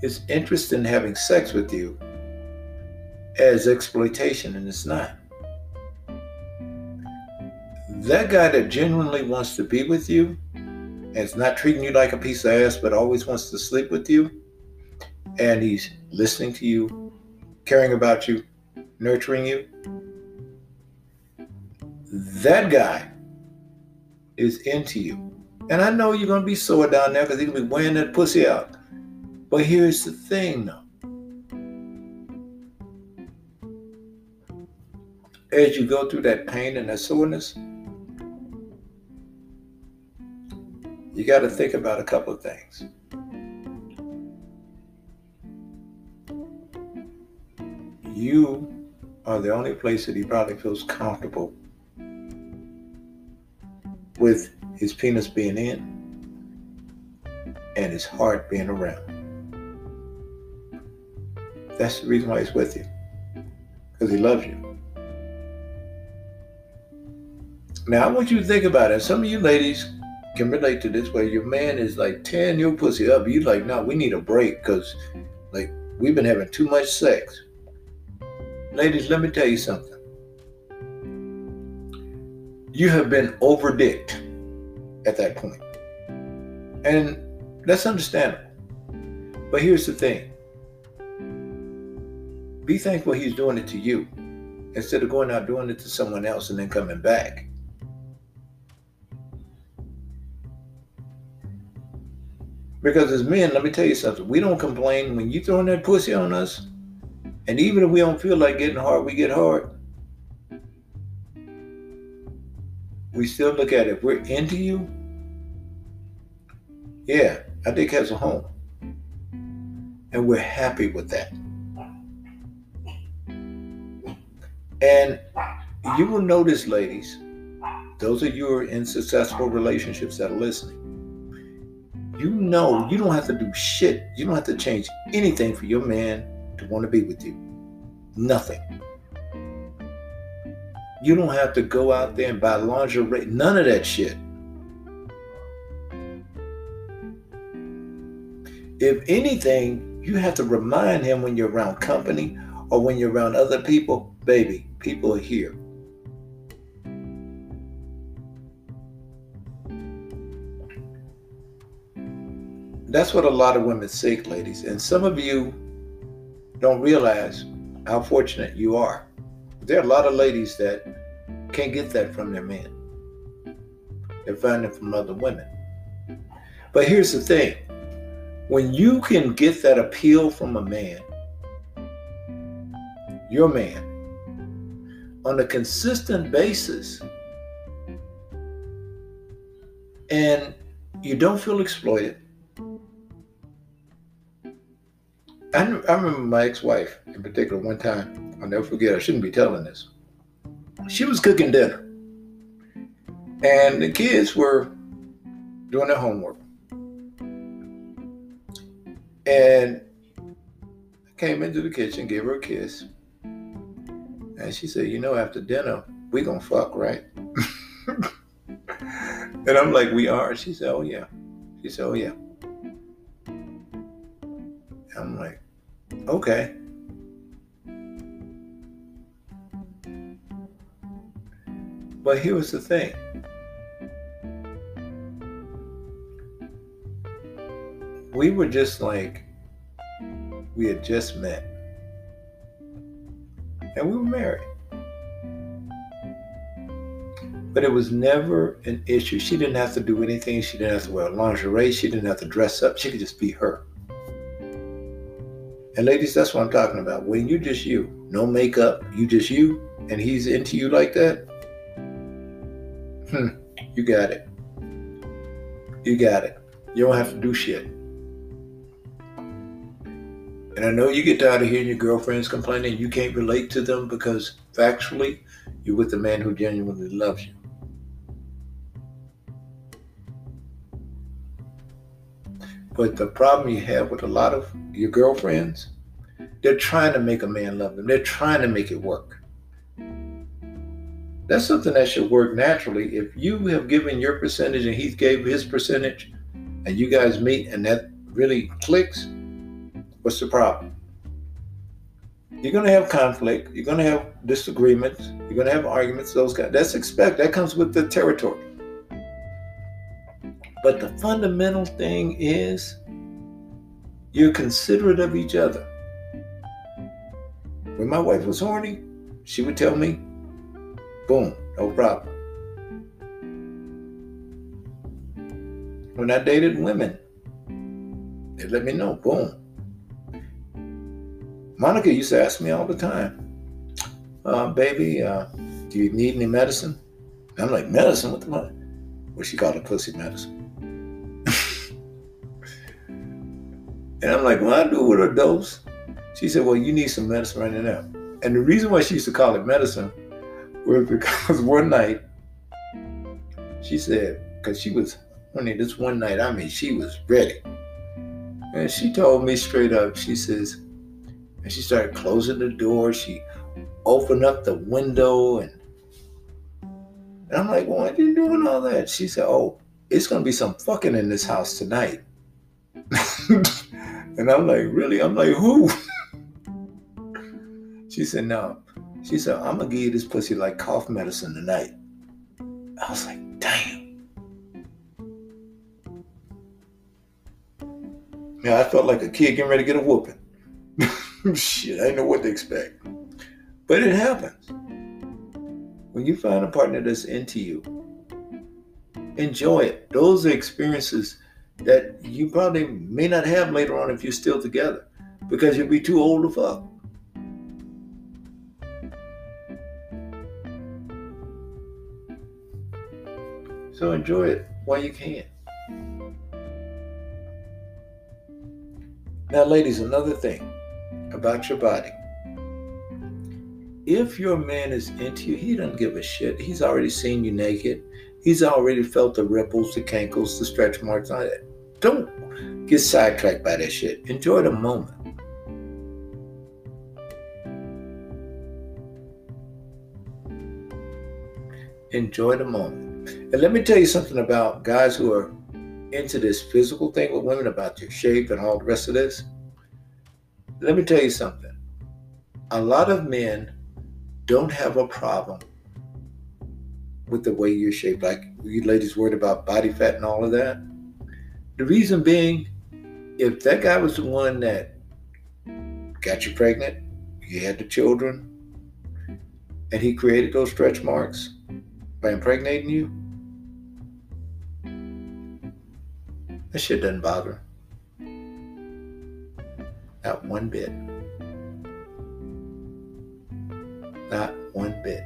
Speaker 2: his interest in having sex with you as exploitation, and it's not. That guy that genuinely wants to be with you and is not treating you like a piece of ass, but always wants to sleep with you, and he's listening to you, caring about you, nurturing you, that guy is into you. And I know you're going to be sore down there because he's going to be wearing that pussy out. But here's the thing, though. as you go through that pain and that soreness, you got to think about a couple of things. You are the only place that he probably feels comfortable with his penis being in and his heart being around. That's the reason why he's with you. Because he loves you. Now, I want you to think about it. Some of you ladies can relate to this where your man is like tearing your pussy up. You like, no, we need a break because, like, we've been having too much sex. Ladies, let me tell you something. You have been overdicked at that point. And that's understandable. But here's the thing be thankful he's doing it to you instead of going out doing it to someone else and then coming back. Because as men, let me tell you something. We don't complain when you throwing that pussy on us. And even if we don't feel like getting hard, we get hard. We still look at it. We're into you. Yeah, I think has a home. And we're happy with that. And you will notice, ladies, those of you who are in successful relationships that are listening, you know you don't have to do shit. You don't have to change anything for your man to want to be with you. Nothing. You don't have to go out there and buy lingerie. None of that shit. If anything, you have to remind him when you're around company or when you're around other people, baby, people are here. That's what a lot of women seek, ladies. And some of you don't realize how fortunate you are. There are a lot of ladies that can't get that from their man. They find it from other women. But here's the thing when you can get that appeal from a man, your man, on a consistent basis, and you don't feel exploited, I, I remember my ex-wife in particular one time. I'll never forget. I shouldn't be telling this. She was cooking dinner, and the kids were doing their homework. And I came into the kitchen, gave her a kiss, and she said, "You know, after dinner, we gonna fuck, right?" and I'm like, "We are." She said, "Oh yeah." She said, "Oh yeah." I'm like, okay. But here was the thing. We were just like, we had just met. And we were married. But it was never an issue. She didn't have to do anything. She didn't have to wear lingerie. She didn't have to dress up. She could just be her. And ladies, that's what I'm talking about. When you're just you, no makeup, you just you, and he's into you like that, hmm, you got it. You got it. You don't have to do shit. And I know you get tired of hearing your girlfriends complaining you can't relate to them because factually, you're with a man who genuinely loves you. But the problem you have with a lot of your girlfriends, they're trying to make a man love them. They're trying to make it work. That's something that should work naturally. If you have given your percentage and he gave his percentage, and you guys meet and that really clicks, what's the problem? You're gonna have conflict. You're gonna have disagreements. You're gonna have arguments. Those guys. That's expect. That comes with the territory. But the fundamental thing is you're considerate of each other. When my wife was horny, she would tell me, boom, no problem. When I dated women, they let me know, boom. Monica used to ask me all the time, uh, baby, uh, do you need any medicine? I'm like, medicine? What the fuck? Well, she called it pussy medicine. And I'm like, well, I do it with a dose. She said, well, you need some medicine right now. And the reason why she used to call it medicine was because one night, she said, because she was, honey, this one night, I mean, she was ready. And she told me straight up, she says, and she started closing the door. She opened up the window and and I'm like, why are you doing all that? She said, Oh, it's gonna be some fucking in this house tonight. and I'm like, really? I'm like, who? she said, no. She said, I'm gonna give you this pussy like cough medicine tonight. I was like, damn. Yeah, I felt like a kid getting ready to get a whooping. Shit, I didn't know what to expect. But it happens. When you find a partner that's into you, enjoy it. Those experiences that you probably may not have later on if you're still together because you'll be too old to fuck. So enjoy it while you can. Now, ladies, another thing about your body. If your man is into you, he doesn't give a shit. He's already seen you naked. He's already felt the ripples, the cankles, the stretch marks. All that. Don't get sidetracked by that shit. Enjoy the moment. Enjoy the moment. And let me tell you something about guys who are into this physical thing with women, about your shape and all the rest of this. Let me tell you something. A lot of men don't have a problem with the way you're shaped. Like you ladies worried about body fat and all of that. The reason being, if that guy was the one that got you pregnant, you had the children, and he created those stretch marks by impregnating you, that shit doesn't bother. Not one bit. Not one bit.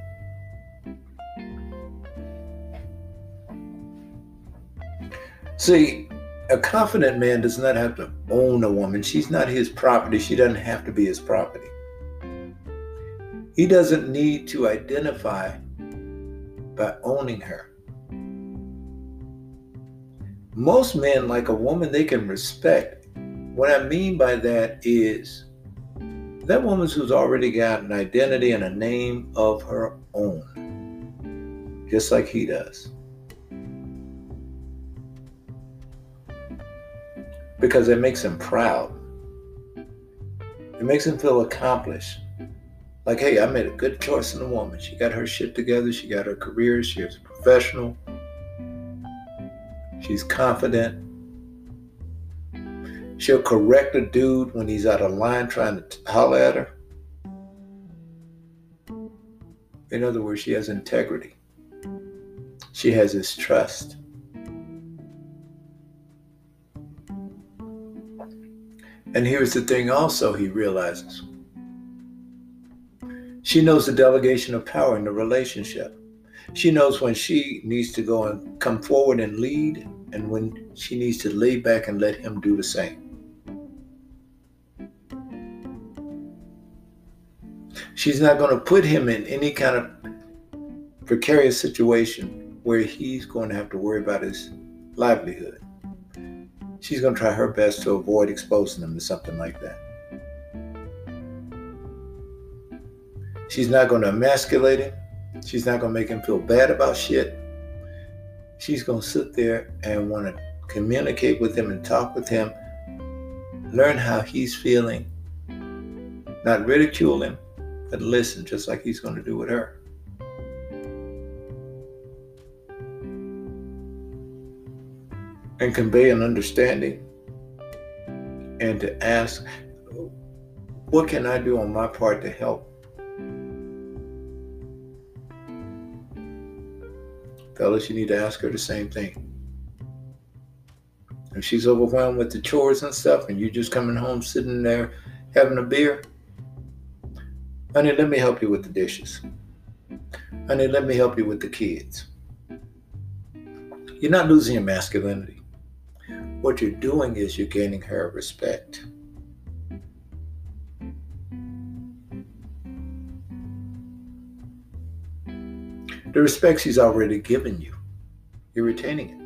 Speaker 2: See, a confident man does not have to own a woman. She's not his property. She doesn't have to be his property. He doesn't need to identify by owning her. Most men like a woman they can respect. What I mean by that is that woman who's already got an identity and a name of her own, just like he does. Because it makes him proud. It makes him feel accomplished. Like, hey, I made a good choice in a woman. She got her shit together. She got her career. She's a professional. She's confident. She'll correct a dude when he's out of line trying to holler at her. In other words, she has integrity. She has his trust. And here's the thing also he realizes. She knows the delegation of power in the relationship. She knows when she needs to go and come forward and lead and when she needs to lay back and let him do the same. She's not going to put him in any kind of precarious situation where he's going to have to worry about his livelihood. She's going to try her best to avoid exposing him to something like that. She's not going to emasculate him. She's not going to make him feel bad about shit. She's going to sit there and want to communicate with him and talk with him, learn how he's feeling, not ridicule him, but listen just like he's going to do with her. And convey an understanding and to ask, what can I do on my part to help? Fellas, you need to ask her the same thing. If she's overwhelmed with the chores and stuff, and you're just coming home sitting there having a beer, Honey, let me help you with the dishes. Honey, let me help you with the kids. You're not losing your masculinity. What you're doing is you're gaining her respect. The respect she's already given you, you're retaining it.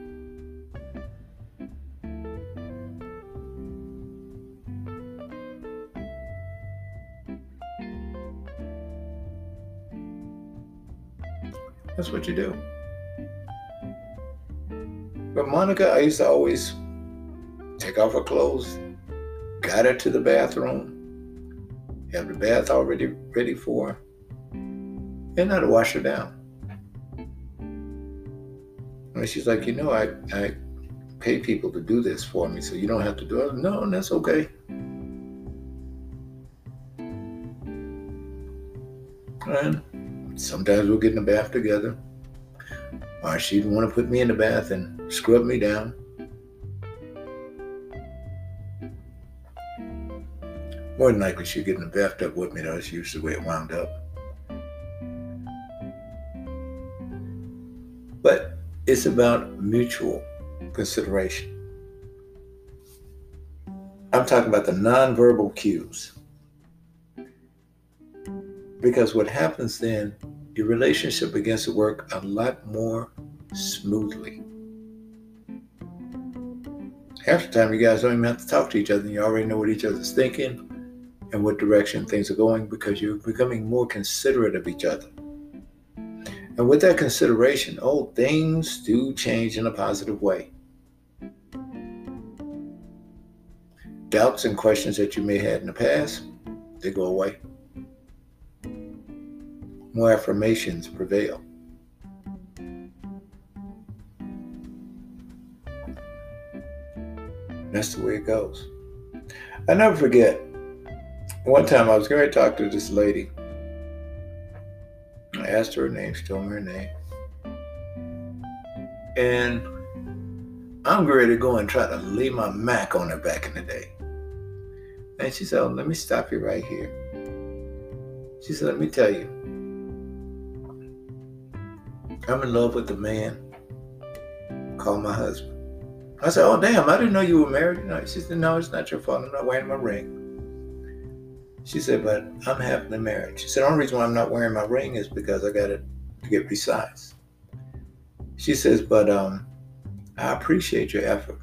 Speaker 2: That's what you do. But Monica, I used to always take off her clothes, got her to the bathroom, have the bath already ready for her, and I'd wash her down. And she's like, you know, I, I pay people to do this for me, so you don't have to do it. No, that's okay. And sometimes we'll get in the bath together. Or she'd want to put me in the bath and scrub me down. More than likely, she'd get in the bathtub with me. That's usually the way it wound up. But it's about mutual consideration. I'm talking about the nonverbal cues. Because what happens then, your relationship begins to work a lot more smoothly. Half the time, you guys don't even have to talk to each other. and You already know what each other's thinking and what direction things are going because you're becoming more considerate of each other. And with that consideration, oh, things do change in a positive way. Doubts and questions that you may have had in the past, they go away more affirmations prevail. That's the way it goes. I never forget. One time I was going to talk to this lady. I asked her her name, she told me her name. And I'm ready to go and try to lay my Mac on her back in the day. And she said, oh, let me stop you right here. She said, let me tell you, I'm in love with the man. Call my husband. I said, Oh, damn, I didn't know you were married. No, she said, No, it's not your fault. I'm not wearing my ring. She said, But I'm happily married. She said, The only reason why I'm not wearing my ring is because I got it to get precise. She says, But um, I appreciate your effort.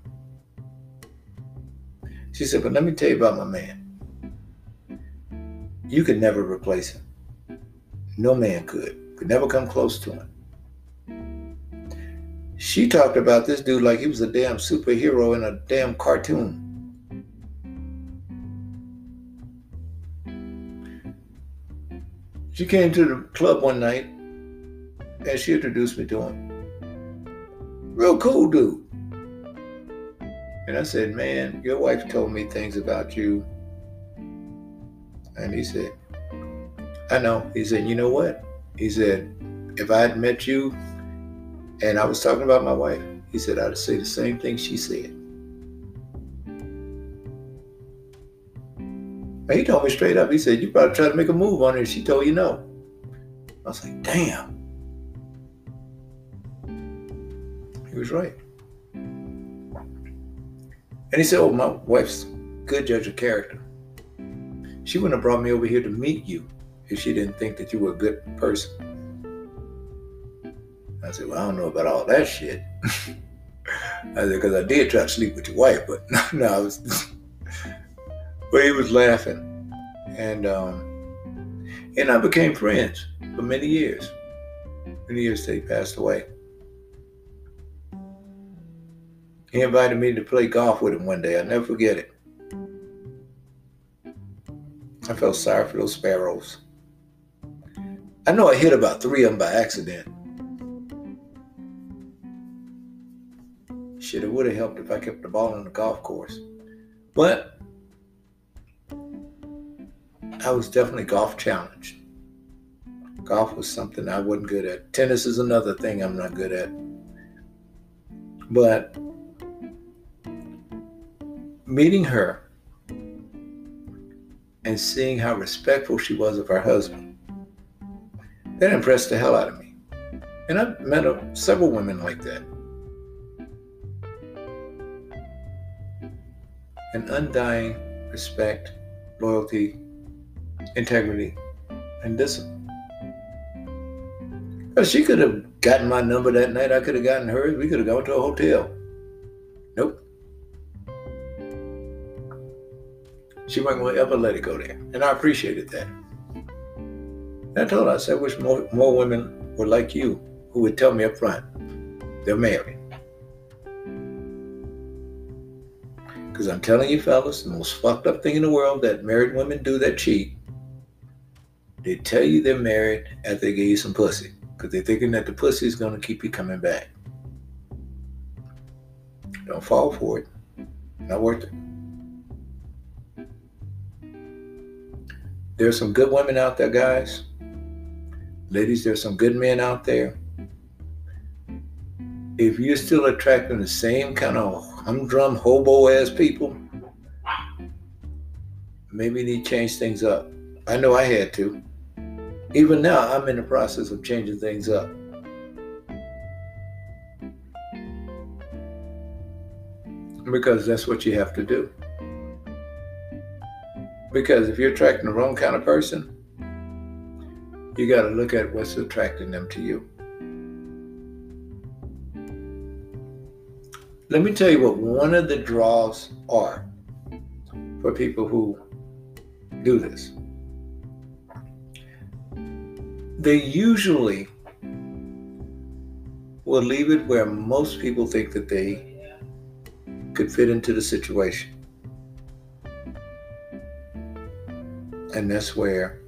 Speaker 2: She said, But let me tell you about my man. You could never replace him. No man could. Could never come close to him. She talked about this dude like he was a damn superhero in a damn cartoon. She came to the club one night and she introduced me to him. Real cool dude. And I said, Man, your wife told me things about you. And he said, I know. He said, You know what? He said, If I had met you and I was talking about my wife. He said I'd say the same thing she said. And he told me straight up, he said, You probably try to make a move on her. She told you no. I was like, Damn. He was right. And he said, Oh, my wife's good judge of character. She wouldn't have brought me over here to meet you if she didn't think that you were a good person. I said, well, I don't know about all that shit. I said, because I did try to sleep with your wife, but no, I was. But he was laughing, and um, and I became friends for many years. Many years till he passed away. He invited me to play golf with him one day. I'll never forget it. I felt sorry for those sparrows. I know I hit about three of them by accident. Shit, it would have helped if I kept the ball on the golf course. But I was definitely golf challenged. Golf was something I wasn't good at. Tennis is another thing I'm not good at. But meeting her and seeing how respectful she was of her husband. That impressed the hell out of me. And I've met several women like that. An undying respect, loyalty, integrity, and discipline. She could have gotten my number that night. I could have gotten hers. We could have gone to a hotel. Nope. She wasn't going to ever let it go there. And I appreciated that. And I told her, I said, I wish more, more women were like you who would tell me up front they're married. Because I'm telling you, fellas, the most fucked up thing in the world that married women do that cheat, they tell you they're married after they give you some pussy. Because they're thinking that the pussy is going to keep you coming back. Don't fall for it. Not worth it. There's some good women out there, guys. Ladies, there's some good men out there. If you're still attracting the same kind of humdrum hobo ass people, maybe you need to change things up. I know I had to. Even now, I'm in the process of changing things up. Because that's what you have to do. Because if you're attracting the wrong kind of person, you got to look at what's attracting them to you. Let me tell you what one of the draws are for people who do this. They usually will leave it where most people think that they could fit into the situation. And that's where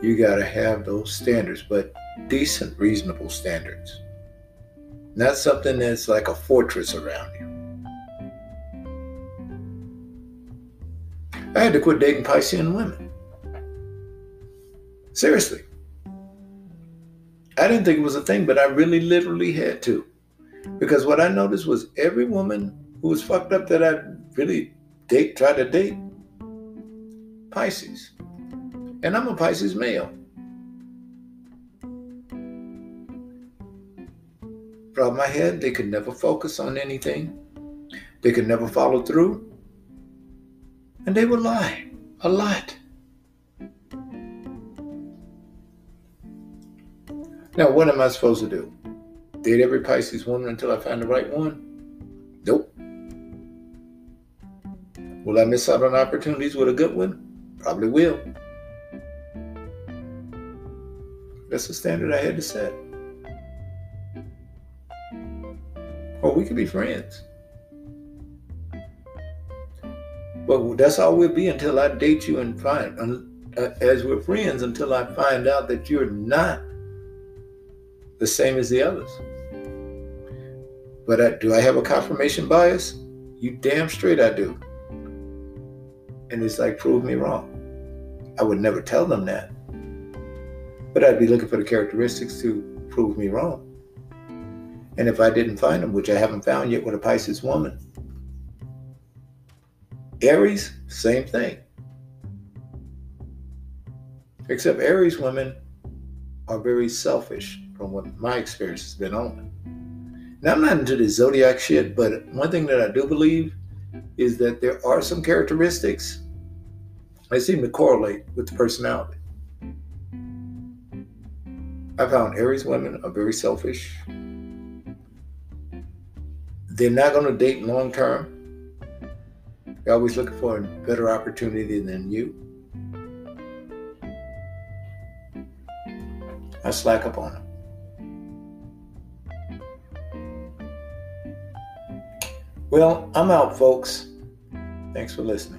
Speaker 2: you got to have those standards, but decent, reasonable standards. Not something that's like a fortress around you. I had to quit dating Piscean women. Seriously. I didn't think it was a thing, but I really literally had to. Because what I noticed was every woman who was fucked up that I really date, tried to date, Pisces. And I'm a Pisces male. Problem I had, they could never focus on anything. They could never follow through. And they would lie a lot. Now, what am I supposed to do? Date every Pisces woman until I find the right one? Nope. Will I miss out on opportunities with a good one? Probably will. That's the standard I had to set. Or we could be friends. But that's all we'll be until I date you and find, uh, as we're friends, until I find out that you're not the same as the others. But I, do I have a confirmation bias? You damn straight I do. And it's like, prove me wrong. I would never tell them that. But I'd be looking for the characteristics to prove me wrong. And if I didn't find them, which I haven't found yet with a Pisces woman, Aries, same thing. Except Aries women are very selfish from what my experience has been on. Now, I'm not into the zodiac shit, but one thing that I do believe is that there are some characteristics that seem to correlate with the personality. I found Aries women are very selfish. They're not going to date long term. They're always looking for a better opportunity than you. I slack up on them. Well, I'm out, folks. Thanks for listening.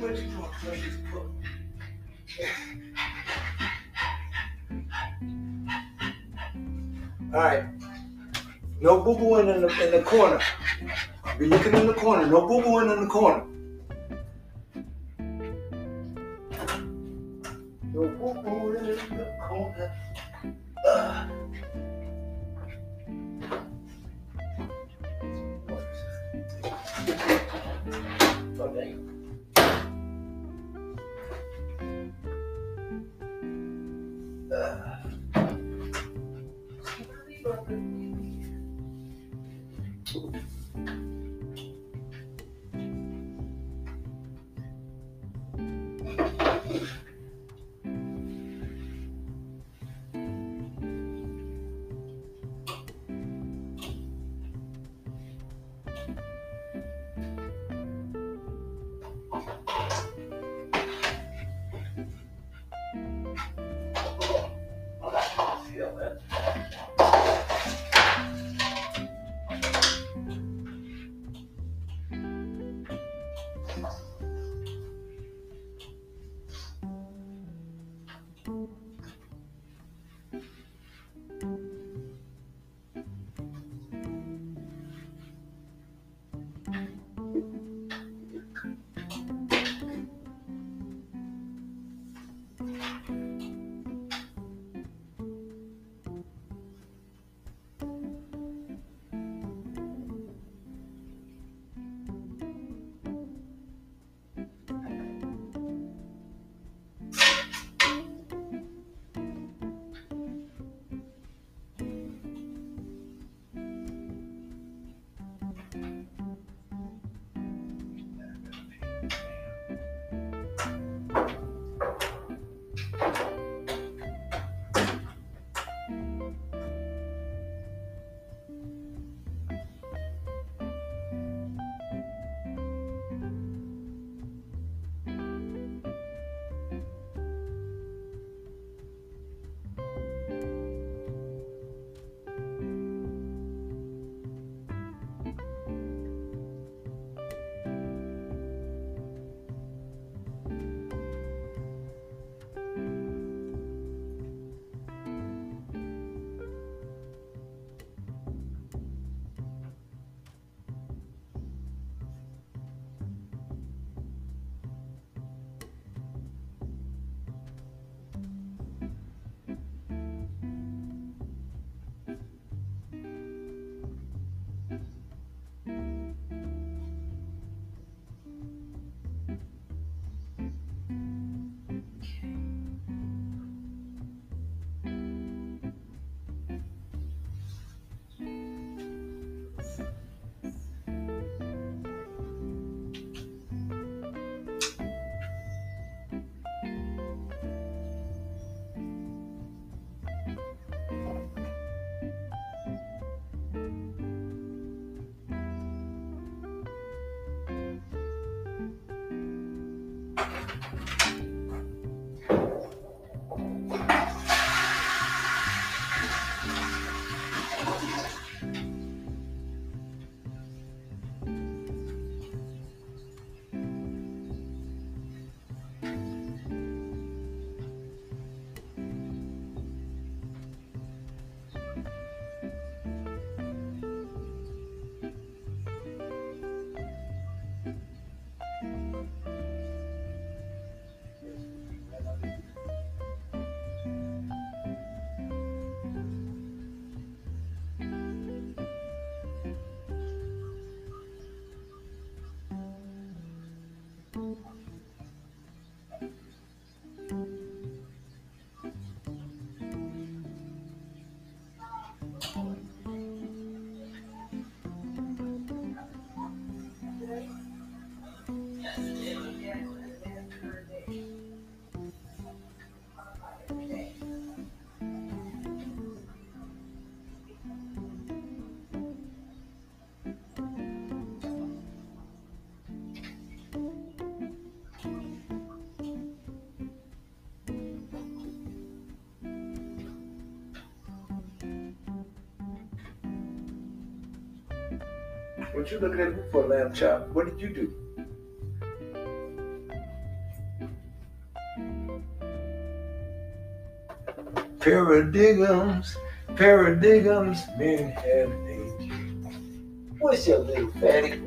Speaker 2: Doing, Precious Paul? All right. No boo booing in the in the corner. Be looking in the corner. No boo in the corner. No boo booing in the corner. What you looking at for, lamb chop? What did you do? Paradigms, paradigms, men have age. What's up, little fatty?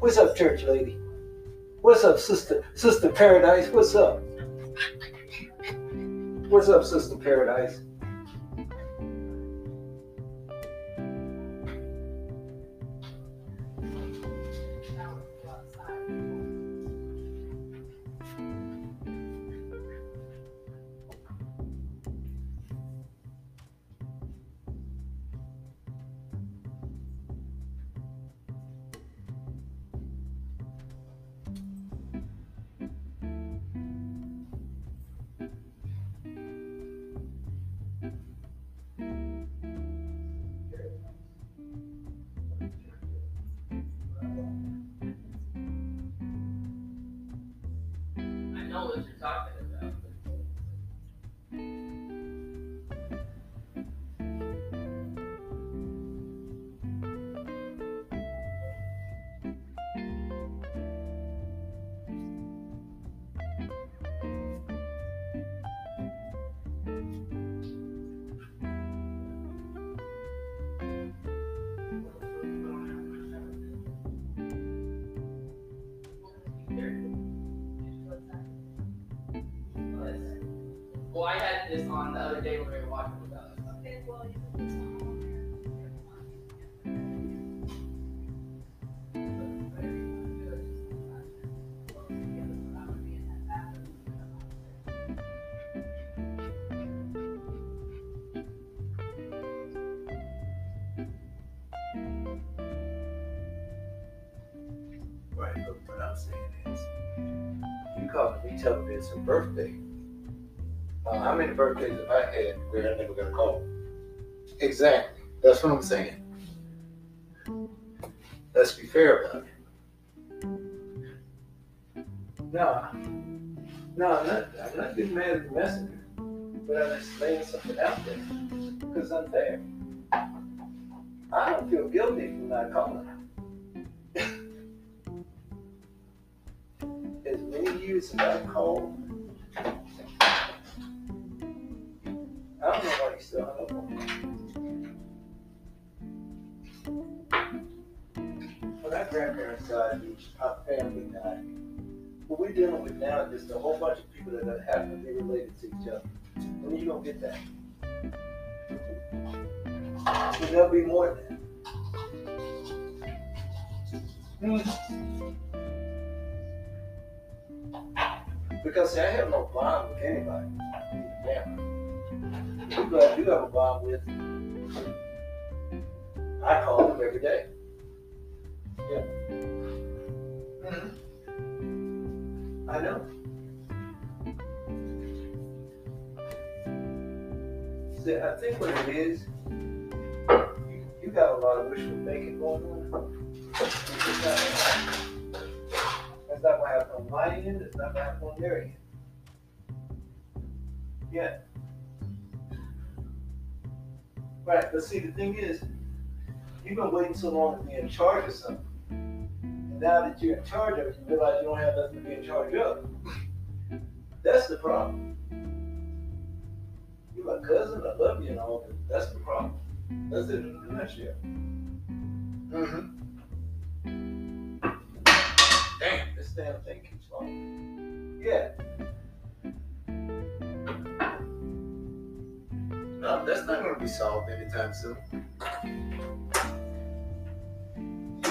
Speaker 2: What's up, church lady? What's up, sister, sister paradise? What's up? What's up, sister paradise? What I'm saying. Let's be fair about it. No, no, I'm not. I'm not getting mad at the messenger, but I'm just laying something out there because I'm there. I don't feel guilty for not calling. as many years as I've called, I don't know why you still hung up on. When our grandparents died, our family died. What we're dealing with now is just a whole bunch of people that happen to be related to each other. When you gonna get that? And there'll be more than that. Hmm. Because see, I have no bond with anybody. People I do have a bond with, I call them every day. Yeah. Mhm. I know. See, I think what it is, you, you got a lot of wishful thinking going on. That's not what happened on my end, it's not what happened on their end. Yeah. Right, but see, the thing is, you've been waiting so long to be in charge of something. And now that you're in charge of it, you realize you don't have nothing to be in charge of. That's the problem. You're my cousin, I love you and all, but that's the problem. That's it in a nutshell. Mm-hmm. Damn, this damn thing keeps falling. Yeah. No, that's not going to be solved anytime soon.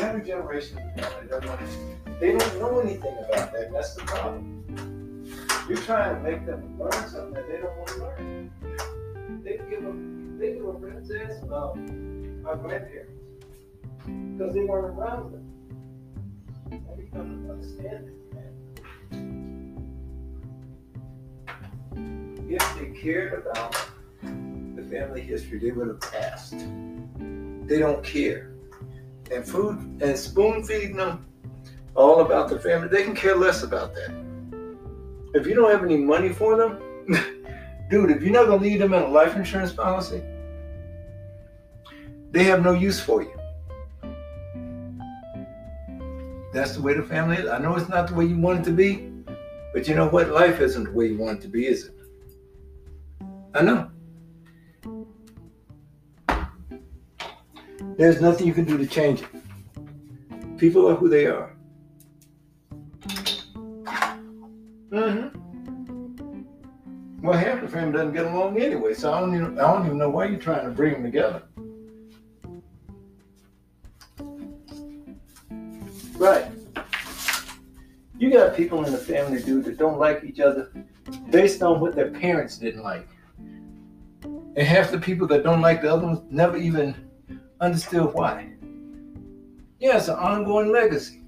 Speaker 2: Younger generation, they don't, know- they don't anything about that. That's the problem. You're trying to make them learn something that they don't want to learn. They give them, they give a rat's ass about our grandparents because they weren't around them. Come to understand it, man. If they cared about the family history, they would have asked. They don't care. And food and spoon feeding them all about the family, they can care less about that. If you don't have any money for them, dude, if you're not gonna leave them in a life insurance policy, they have no use for you. That's the way the family is. I know it's not the way you want it to be, but you know what? Life isn't the way you want it to be, is it? I know. There's nothing you can do to change it. People are who they are. Mm-hmm. Well, half the family doesn't get along anyway, so I don't even, I don't even know why you're trying to bring them together. Right. You got people in the family, dude, that don't like each other based on what their parents didn't like. And half the people that don't like the other ones never even understood why. Yeah, it's an ongoing legacy.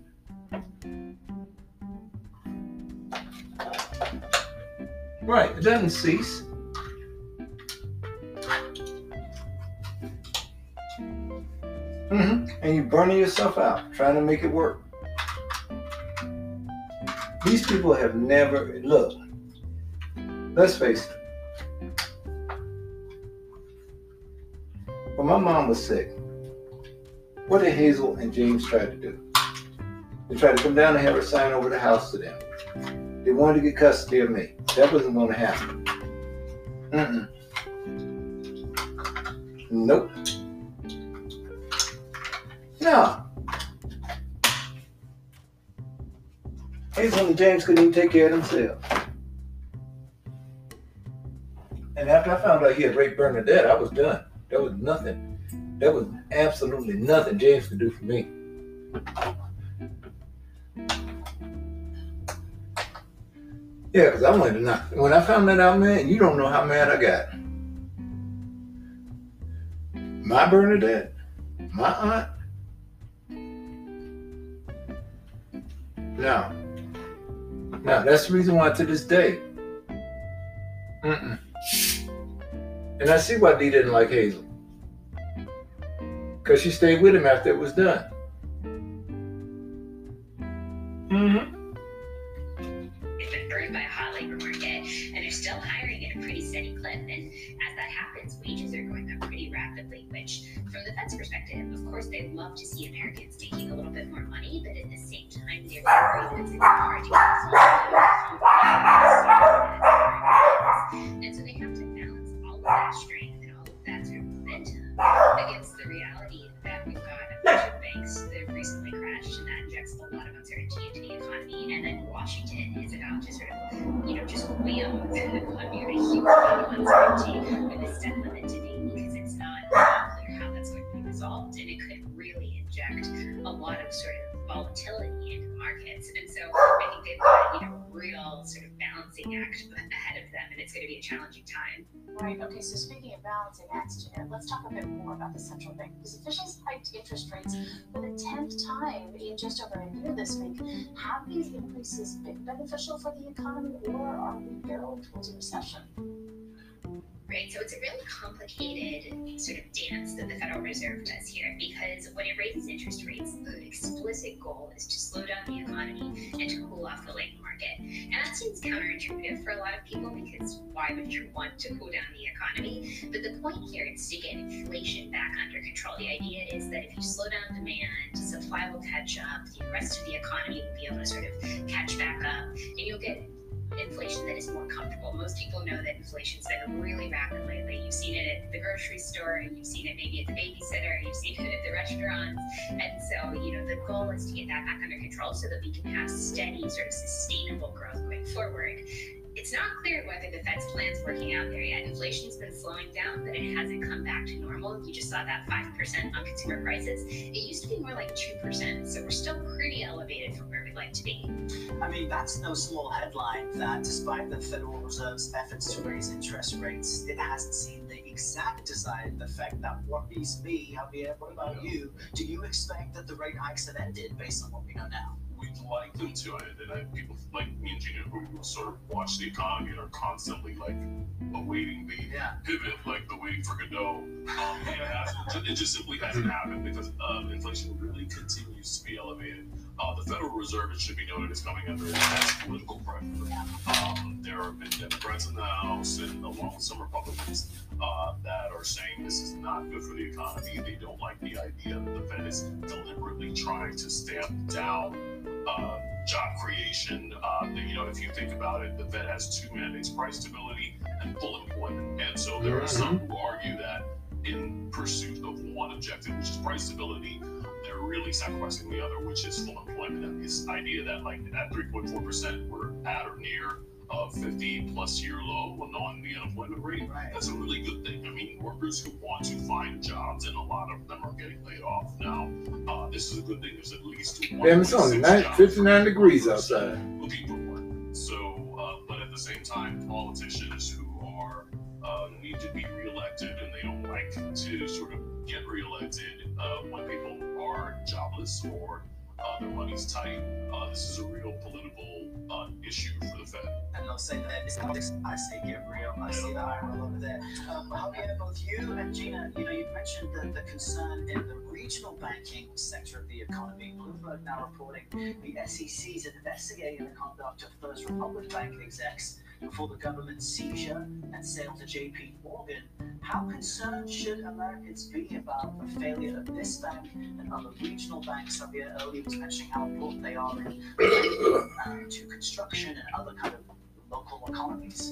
Speaker 2: Right, it doesn't cease. hmm And you're burning yourself out trying to make it work. These people have never look. let's face it. When my mom was sick, what did Hazel and James try to do? They tried to come down and have her sign over the house to them. They wanted to get custody of me. That wasn't going to happen. Mm-mm. Nope. No. Hazel and James couldn't even take care of themselves. And after I found out he had raped Bernadette, I was done. There was nothing. There was absolutely nothing James could do for me. Yeah, because I wanted to know. When I found that out, man, you don't know how mad I got. My Bernadette, my aunt. Now, now that's the reason why to this day. Mm-mm. And I see why Dee didn't like Hazel. Because she stayed with him after it was done. Mm-hmm.
Speaker 3: It's been burned by a hot labor market, and they're still hiring at a pretty steady clip. And as that happens, wages are going up pretty rapidly, which, from the Fed's perspective, of course, they'd love to see Americans making a little bit more money, but at the same time, they're worried that it's hard to get And so they have to balance all of that strength and all of that sort of momentum Washington is about to sort of, you know, just wham here a huge uncertainty with this debt limit debate because it's not clear how that's going to be resolved, and it could really inject a lot of sort of volatility into the markets. And so I think they've got, you know, real sort of balancing act ahead of them, and it's going to be a challenging time.
Speaker 4: Right. Okay. So speaking of balancing acts, Janet, let's talk a bit more about the central bank because officials hiked interest rates for the tenth time in just over a year this week. Have these increases been beneficial for the economy, or are we barreling towards a recession?
Speaker 3: Right, so it's a really complicated sort of dance that the Federal Reserve does here because when it raises interest rates, the explicit goal is to slow down the economy and to cool off the labor market. And that seems counterintuitive for a lot of people because why would you want to cool down the economy? But the point here is to get inflation back under control. The idea is that if you slow down demand, supply will catch up, the rest of the economy will be able to sort of catch back up, and you'll get inflation that is more comfortable. Most people know that inflation's been really rapid lately. You've seen it at the grocery store, and you've seen it maybe at the babysitter, you've seen it at the restaurants. And so, you know, the goal is to get that back under control so that we can have steady, sort of sustainable growth going forward. It's not clear whether the Fed's plan's working out there yet. Inflation's been slowing down, but it hasn't come back to normal. You just saw that 5% on consumer prices. It used to be more like 2%, so we're still pretty elevated from where we'd like to be.
Speaker 5: I mean, that's no small headline that despite the Federal Reserve's efforts to raise interest rates, it hasn't seen the exact desired effect that worries me. Javier, what about you? Do you expect that the rate hikes have ended based on what we know now?
Speaker 6: We'd like them to, and, and I, people like me and Gina who sort of watch the economy and are constantly like awaiting the
Speaker 5: Yeah.
Speaker 6: pivot, like the waiting for Godot. Um, it, it just simply hasn't happened because uh, inflation really continues to be elevated. Uh, the Federal Reserve, it should be noted, is coming under intense political pressure. Um, there have been Democrats in the House and along with some Republicans uh, that are saying this is not good for the economy. They don't like the idea that the Fed is deliberately trying to stamp down uh, job creation. Uh, you know, if you think about it, the Fed has two mandates: price stability and full employment. And so there are some who argue that in pursuit of one objective, which is price stability, really sacrificing the other, which is full employment. And this idea that like at 3.4% we're at or near a 50 plus year low on the unemployment rate.
Speaker 5: Right.
Speaker 6: That's a really good thing. I mean, workers who want to find jobs, and a lot of them are getting laid off now. Uh, this is a good thing. There's at least
Speaker 2: Damn, it's only
Speaker 6: 1.6
Speaker 2: nine-
Speaker 6: jobs
Speaker 2: 59 degrees outside.
Speaker 6: Looking for work. So, uh, but at the same time, politicians who are uh, need to be reelected and they don't like to sort of get reelected uh, when people are jobless or uh, their money's tight. Uh, this is a real political uh, issue for the Fed.
Speaker 5: And they'll say that it's politics. I say get real. I see the roll over there. Um, Javier, both you and Gina, you know, you mentioned the, the concern in the regional banking sector of the economy. Bloomberg now reporting the SEC is investigating the conduct of First Republic Bank execs before the government seizure and sale to JP Morgan, how concerned should Americans be about the failure of this bank and other regional banks? Javier earlier was mentioning how important they are in uh, to construction and other kind of local economies.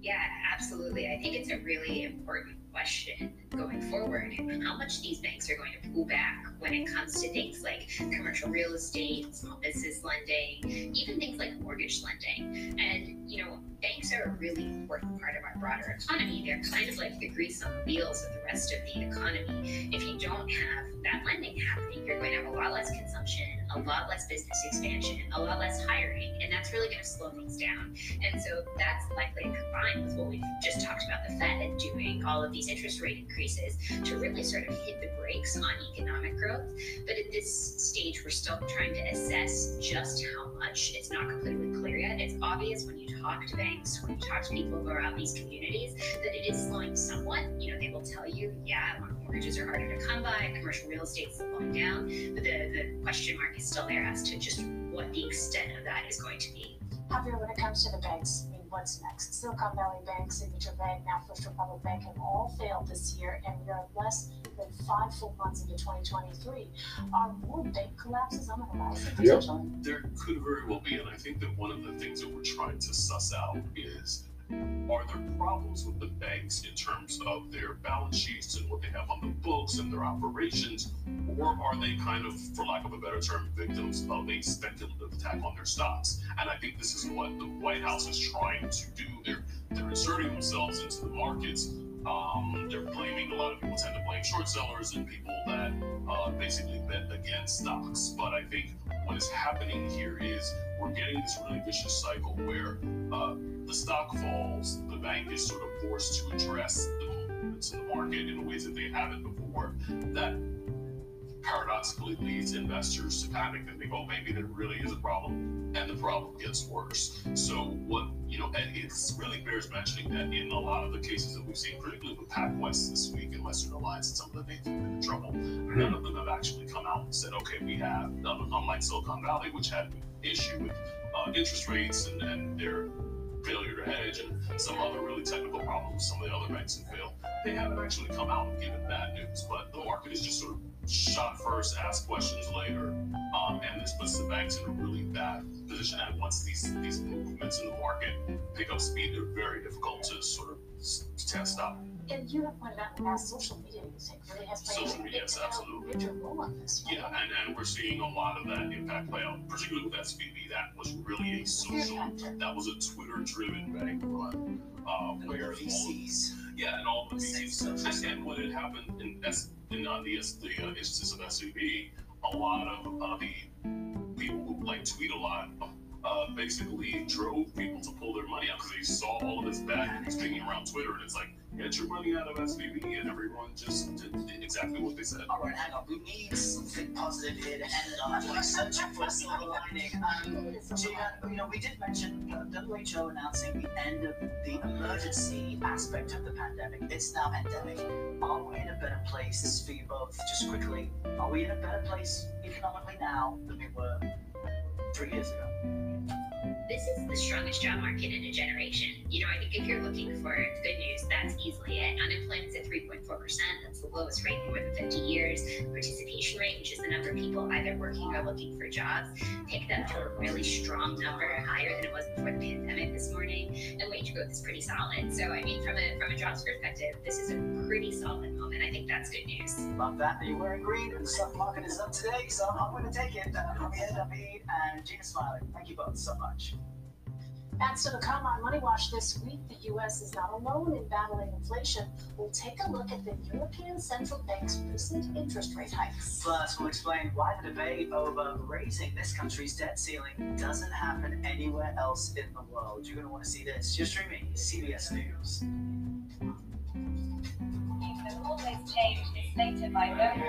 Speaker 3: Yeah, absolutely. I think it's a really important question going forward how much these banks are going to pull back when it comes to things like commercial real estate, small business lending, even things like mortgage lending. And, you know, banks are a really important part of our broader economy. They're kind of like the grease on the wheels of the rest of the economy. If you don't have that lending happening, you're going to have a lot less consumption, a lot less business expansion, a lot less hiring, and that's really going to slow things down. And so that's likely combined with what we've just talked about the Fed doing all of these interest rate increases to really sort of hit the brakes on economic growth. But at this stage, we're still trying to assess just how much. It's not completely clear yet. It's obvious when you talk to banks, when you talk to people around these communities, that it is slowing somewhat. You know, they will tell you, yeah, mortgages are harder to come by, commercial real estate's slowing down, but the, the question mark is still there as to just what the extent of that is going to be.
Speaker 4: Javier, when it comes to the banks, I mean, what's next? Silicon Valley Bank, Signature Bank, now First Republic Bank have all failed this year, and we are less than five full months into 2023. Are more bank collapses on the horizon potentially?
Speaker 6: There could very well be, and I think that one of the things that we're trying to suss out is are there problems with the banks in terms of their balance sheets and what they have on the books and their operations, or are they kind of, for lack of a better term, victims of a speculative attack on their stocks? And I think this is what the White House is trying to do. They're they're inserting themselves into the markets. Um, they're blaming a lot of people tend to blame short sellers and people that uh, basically bet against stocks. But I think what is happening here is we're getting this really vicious cycle where uh, the stock falls, the bank is sort of forced to address the movements in the market in ways that they haven't before. That paradoxically leads investors to panic and think, oh, maybe there really is a problem, and the problem gets worse. So, what, you know, and it's really bears mentioning that in a lot of the cases that we've seen, particularly with PacWest this week and Western Alliance and some of the names have been in trouble, none of them have actually come out and said, okay, we have, unlike Silicon Valley, which had an issue with uh, interest rates and, and their failure to hedge and some other really technical problems some of the other banks have failed. They haven't actually come out and given bad news, but the market is just sort of shot first, ask questions later, um, and this puts the banks in a really bad position. And once these these movements in the market pick up speed, they're very difficult to sort of test out.
Speaker 4: And you have pointed out past, social media music really has played
Speaker 6: Social
Speaker 4: a
Speaker 6: media, yes,
Speaker 4: uh,
Speaker 6: absolutely.
Speaker 4: major role in this.
Speaker 6: Yeah, and, and we're seeing a lot of that impact play out, particularly with SVB. That was really a social, that was a Twitter-driven bank run, uh, where
Speaker 5: the VCs.
Speaker 6: yeah, and all the VCs. And, and what had happened in, S, in uh, the, the uh, instance of SVB, a lot of uh, the people who like tweet a lot uh, basically drove people to pull their money out because they saw all of this bad news hanging around Twitter, and it's like, get your money out of SVB, and everyone just did exactly what they said.
Speaker 5: All right, hang on. We need something positive here to end on. Like searching for a silver lining. Um, Gina, you know, we did mention uh, WHO announcing the end of the emergency aspect of the pandemic. It's now endemic. Are we in a better place This is for you both? Just quickly, are we in a better place economically now than we were three years ago?
Speaker 3: this is the strongest job market in a generation. You know, I think if you're looking for good news, that's easily it. Unemployment's at 3.4%. That's the lowest rate in more than 50 years. Participation rate, which is the number of people either working or looking for jobs, picked up to a really strong number, higher than it was before the pandemic this morning. And wage growth is pretty solid. So, I mean, from a from a jobs perspective, this is a pretty solid moment. I think that's good news.
Speaker 5: Love that. You're wearing green, the stock market is up today, so I'm going to take it. Uh, David and Gina Smialek, thank you both so much.
Speaker 4: And still to come on Money Watch this week, the U.S. is not alone in battling inflation. We'll take a look at the European Central Bank's recent interest rate hikes.
Speaker 5: Plus, we'll explain why the debate over raising this country's debt ceiling doesn't happen anywhere else in the world. You're going to want to see this. You're streaming CBS News.
Speaker 7: You can always change this later by going to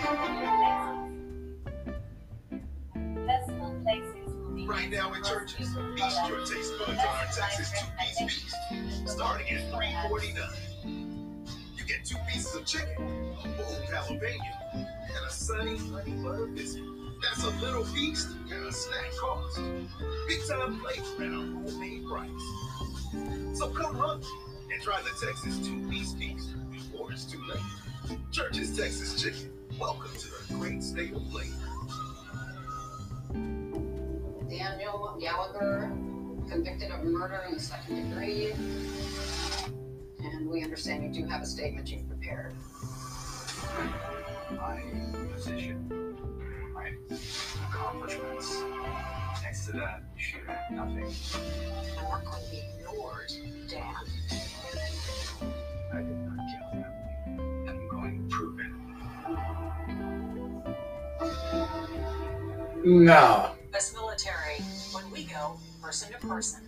Speaker 7: Google Maps.
Speaker 8: Right now in Church's, feast your taste buds on our Texas two-piece feast, starting at $3.49. You get two pieces of chicken, a bold jalapeno, and a sunny honey butter biscuit. That's a little feast and a snack cost. Big time flavor and a homemade price. So come hungry and try the Texas two-piece feast before it's too late. Church's Texas Chicken. Welcome to the great state of flavor.
Speaker 9: Daniel Gallagher, convicted of murder in the second degree. And we understand you do have a statement you've prepared.
Speaker 10: My position, my accomplishments. Next to that, shoot, nothing.
Speaker 4: I'm not going to be ignored, Dan.
Speaker 10: I did not kill them. And I'm going to prove it.
Speaker 2: No.
Speaker 4: As military, when we go person to person,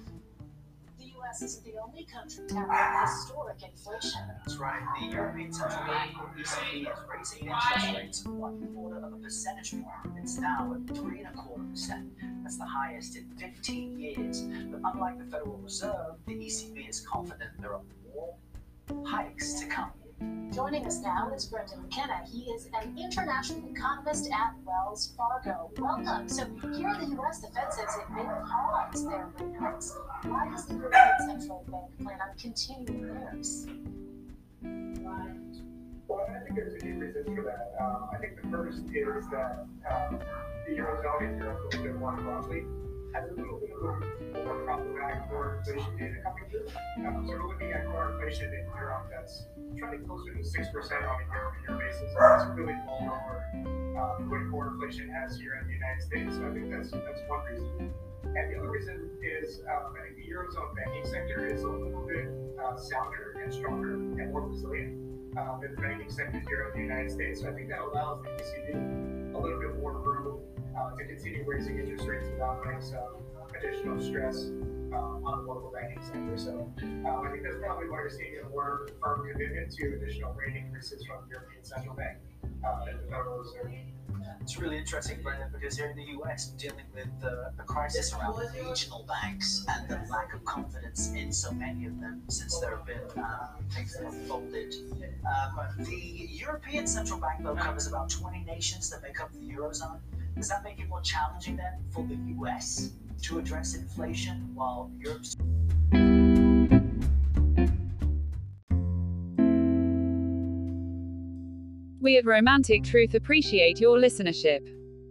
Speaker 4: the U.S. is the only country to have historic inflation.
Speaker 5: That's right. The European Central Bank, or ECB, is raising interest rates one quarter of a percentage point. It's now at three and a quarter percent. That's the highest in 15 years. But unlike the Federal Reserve, the ECB is confident there are more hikes to come.
Speaker 4: Joining us now is Brendan McKenna. He is an international economist at Wells Fargo. Welcome. So here in the U.S., the Fed says it may pause their rate. Why does the European Central Bank plan on continuing theirs?
Speaker 11: Well, I think there's a few reasons for that. Um, I think the first is that um, the Eurozone and Europe a little bit more broadly has a little bit a more problematic core inflation data coming through. Um, so we're looking at core inflation in Europe that's trending closer to 6% on a year-over-year basis. That's really below uh, what core inflation has here in the United States. So I think that's that's one reason. And the other reason is um, I think the Eurozone banking sector is a little bit uh, sounder and stronger and more resilient um, than the banking sector here in the United States. So I think that allows the ECB a little bit more room uh, to continue raising interest rates without putting some additional stress um, on the local banking sector. So um, I think that's probably why we're seeing a more firm commitment to additional rate increases from the European Central Bank uh, and the Federal Reserve.
Speaker 5: It's really interesting, Brendan, because here in the US, we're dealing with uh, a crisis around regional banks and the lack of confidence in so many of them since there have been uh, things that have folded. Um, the European Central Bank, though, covers about 20 nations that make up the Eurozone. Does that make it more challenging then for the US to address inflation while Europe's
Speaker 1: We at Romantic Truth appreciate your listenership.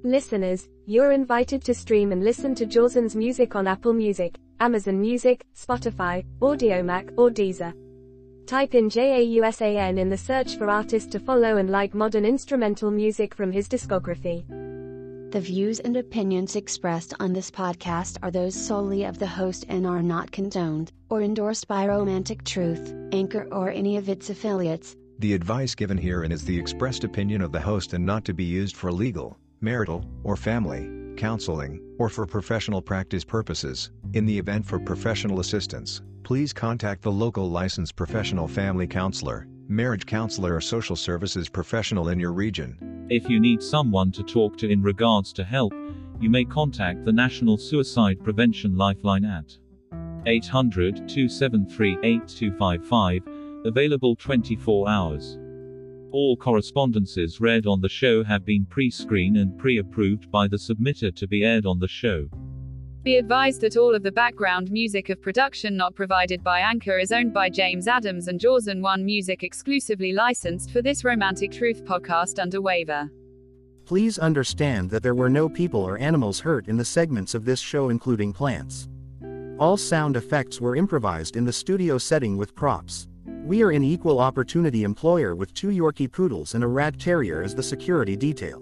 Speaker 12: Listeners, you're invited to stream and listen to Jausan's music on Apple Music, Amazon Music, Spotify, Audiomack, or Deezer. Type in JAUSAN in the search for artist to follow and like modern instrumental music from his discography.
Speaker 13: The views and opinions expressed on this podcast are those solely of the host and are not condoned or endorsed by Romantic Truth, Anchor, or any of its affiliates.
Speaker 14: The advice given herein is the expressed opinion of the host and not to be used for legal, marital, or family, counseling, or for professional practice purposes. In the event for professional assistance, please contact the local licensed professional family counselor, marriage counselor, or social services professional in your region.
Speaker 15: If you need someone to talk to in regards to help, you may contact the National Suicide Prevention Lifeline at 800 273 8255, available 24 hours. All correspondences read on the show have been pre screened and pre approved by the submitter to be aired on the show.
Speaker 1: Be advised that all of the background music of production not provided by Anchor is owned by James Adams and Jausan One Music exclusively licensed for this Romantic Truth podcast under waiver.
Speaker 16: Please understand that there were no people or animals hurt in the segments of this show, including plants. All sound effects were improvised in the studio setting with props. We are an equal opportunity employer with two Yorkie poodles and a rat terrier as the security detail.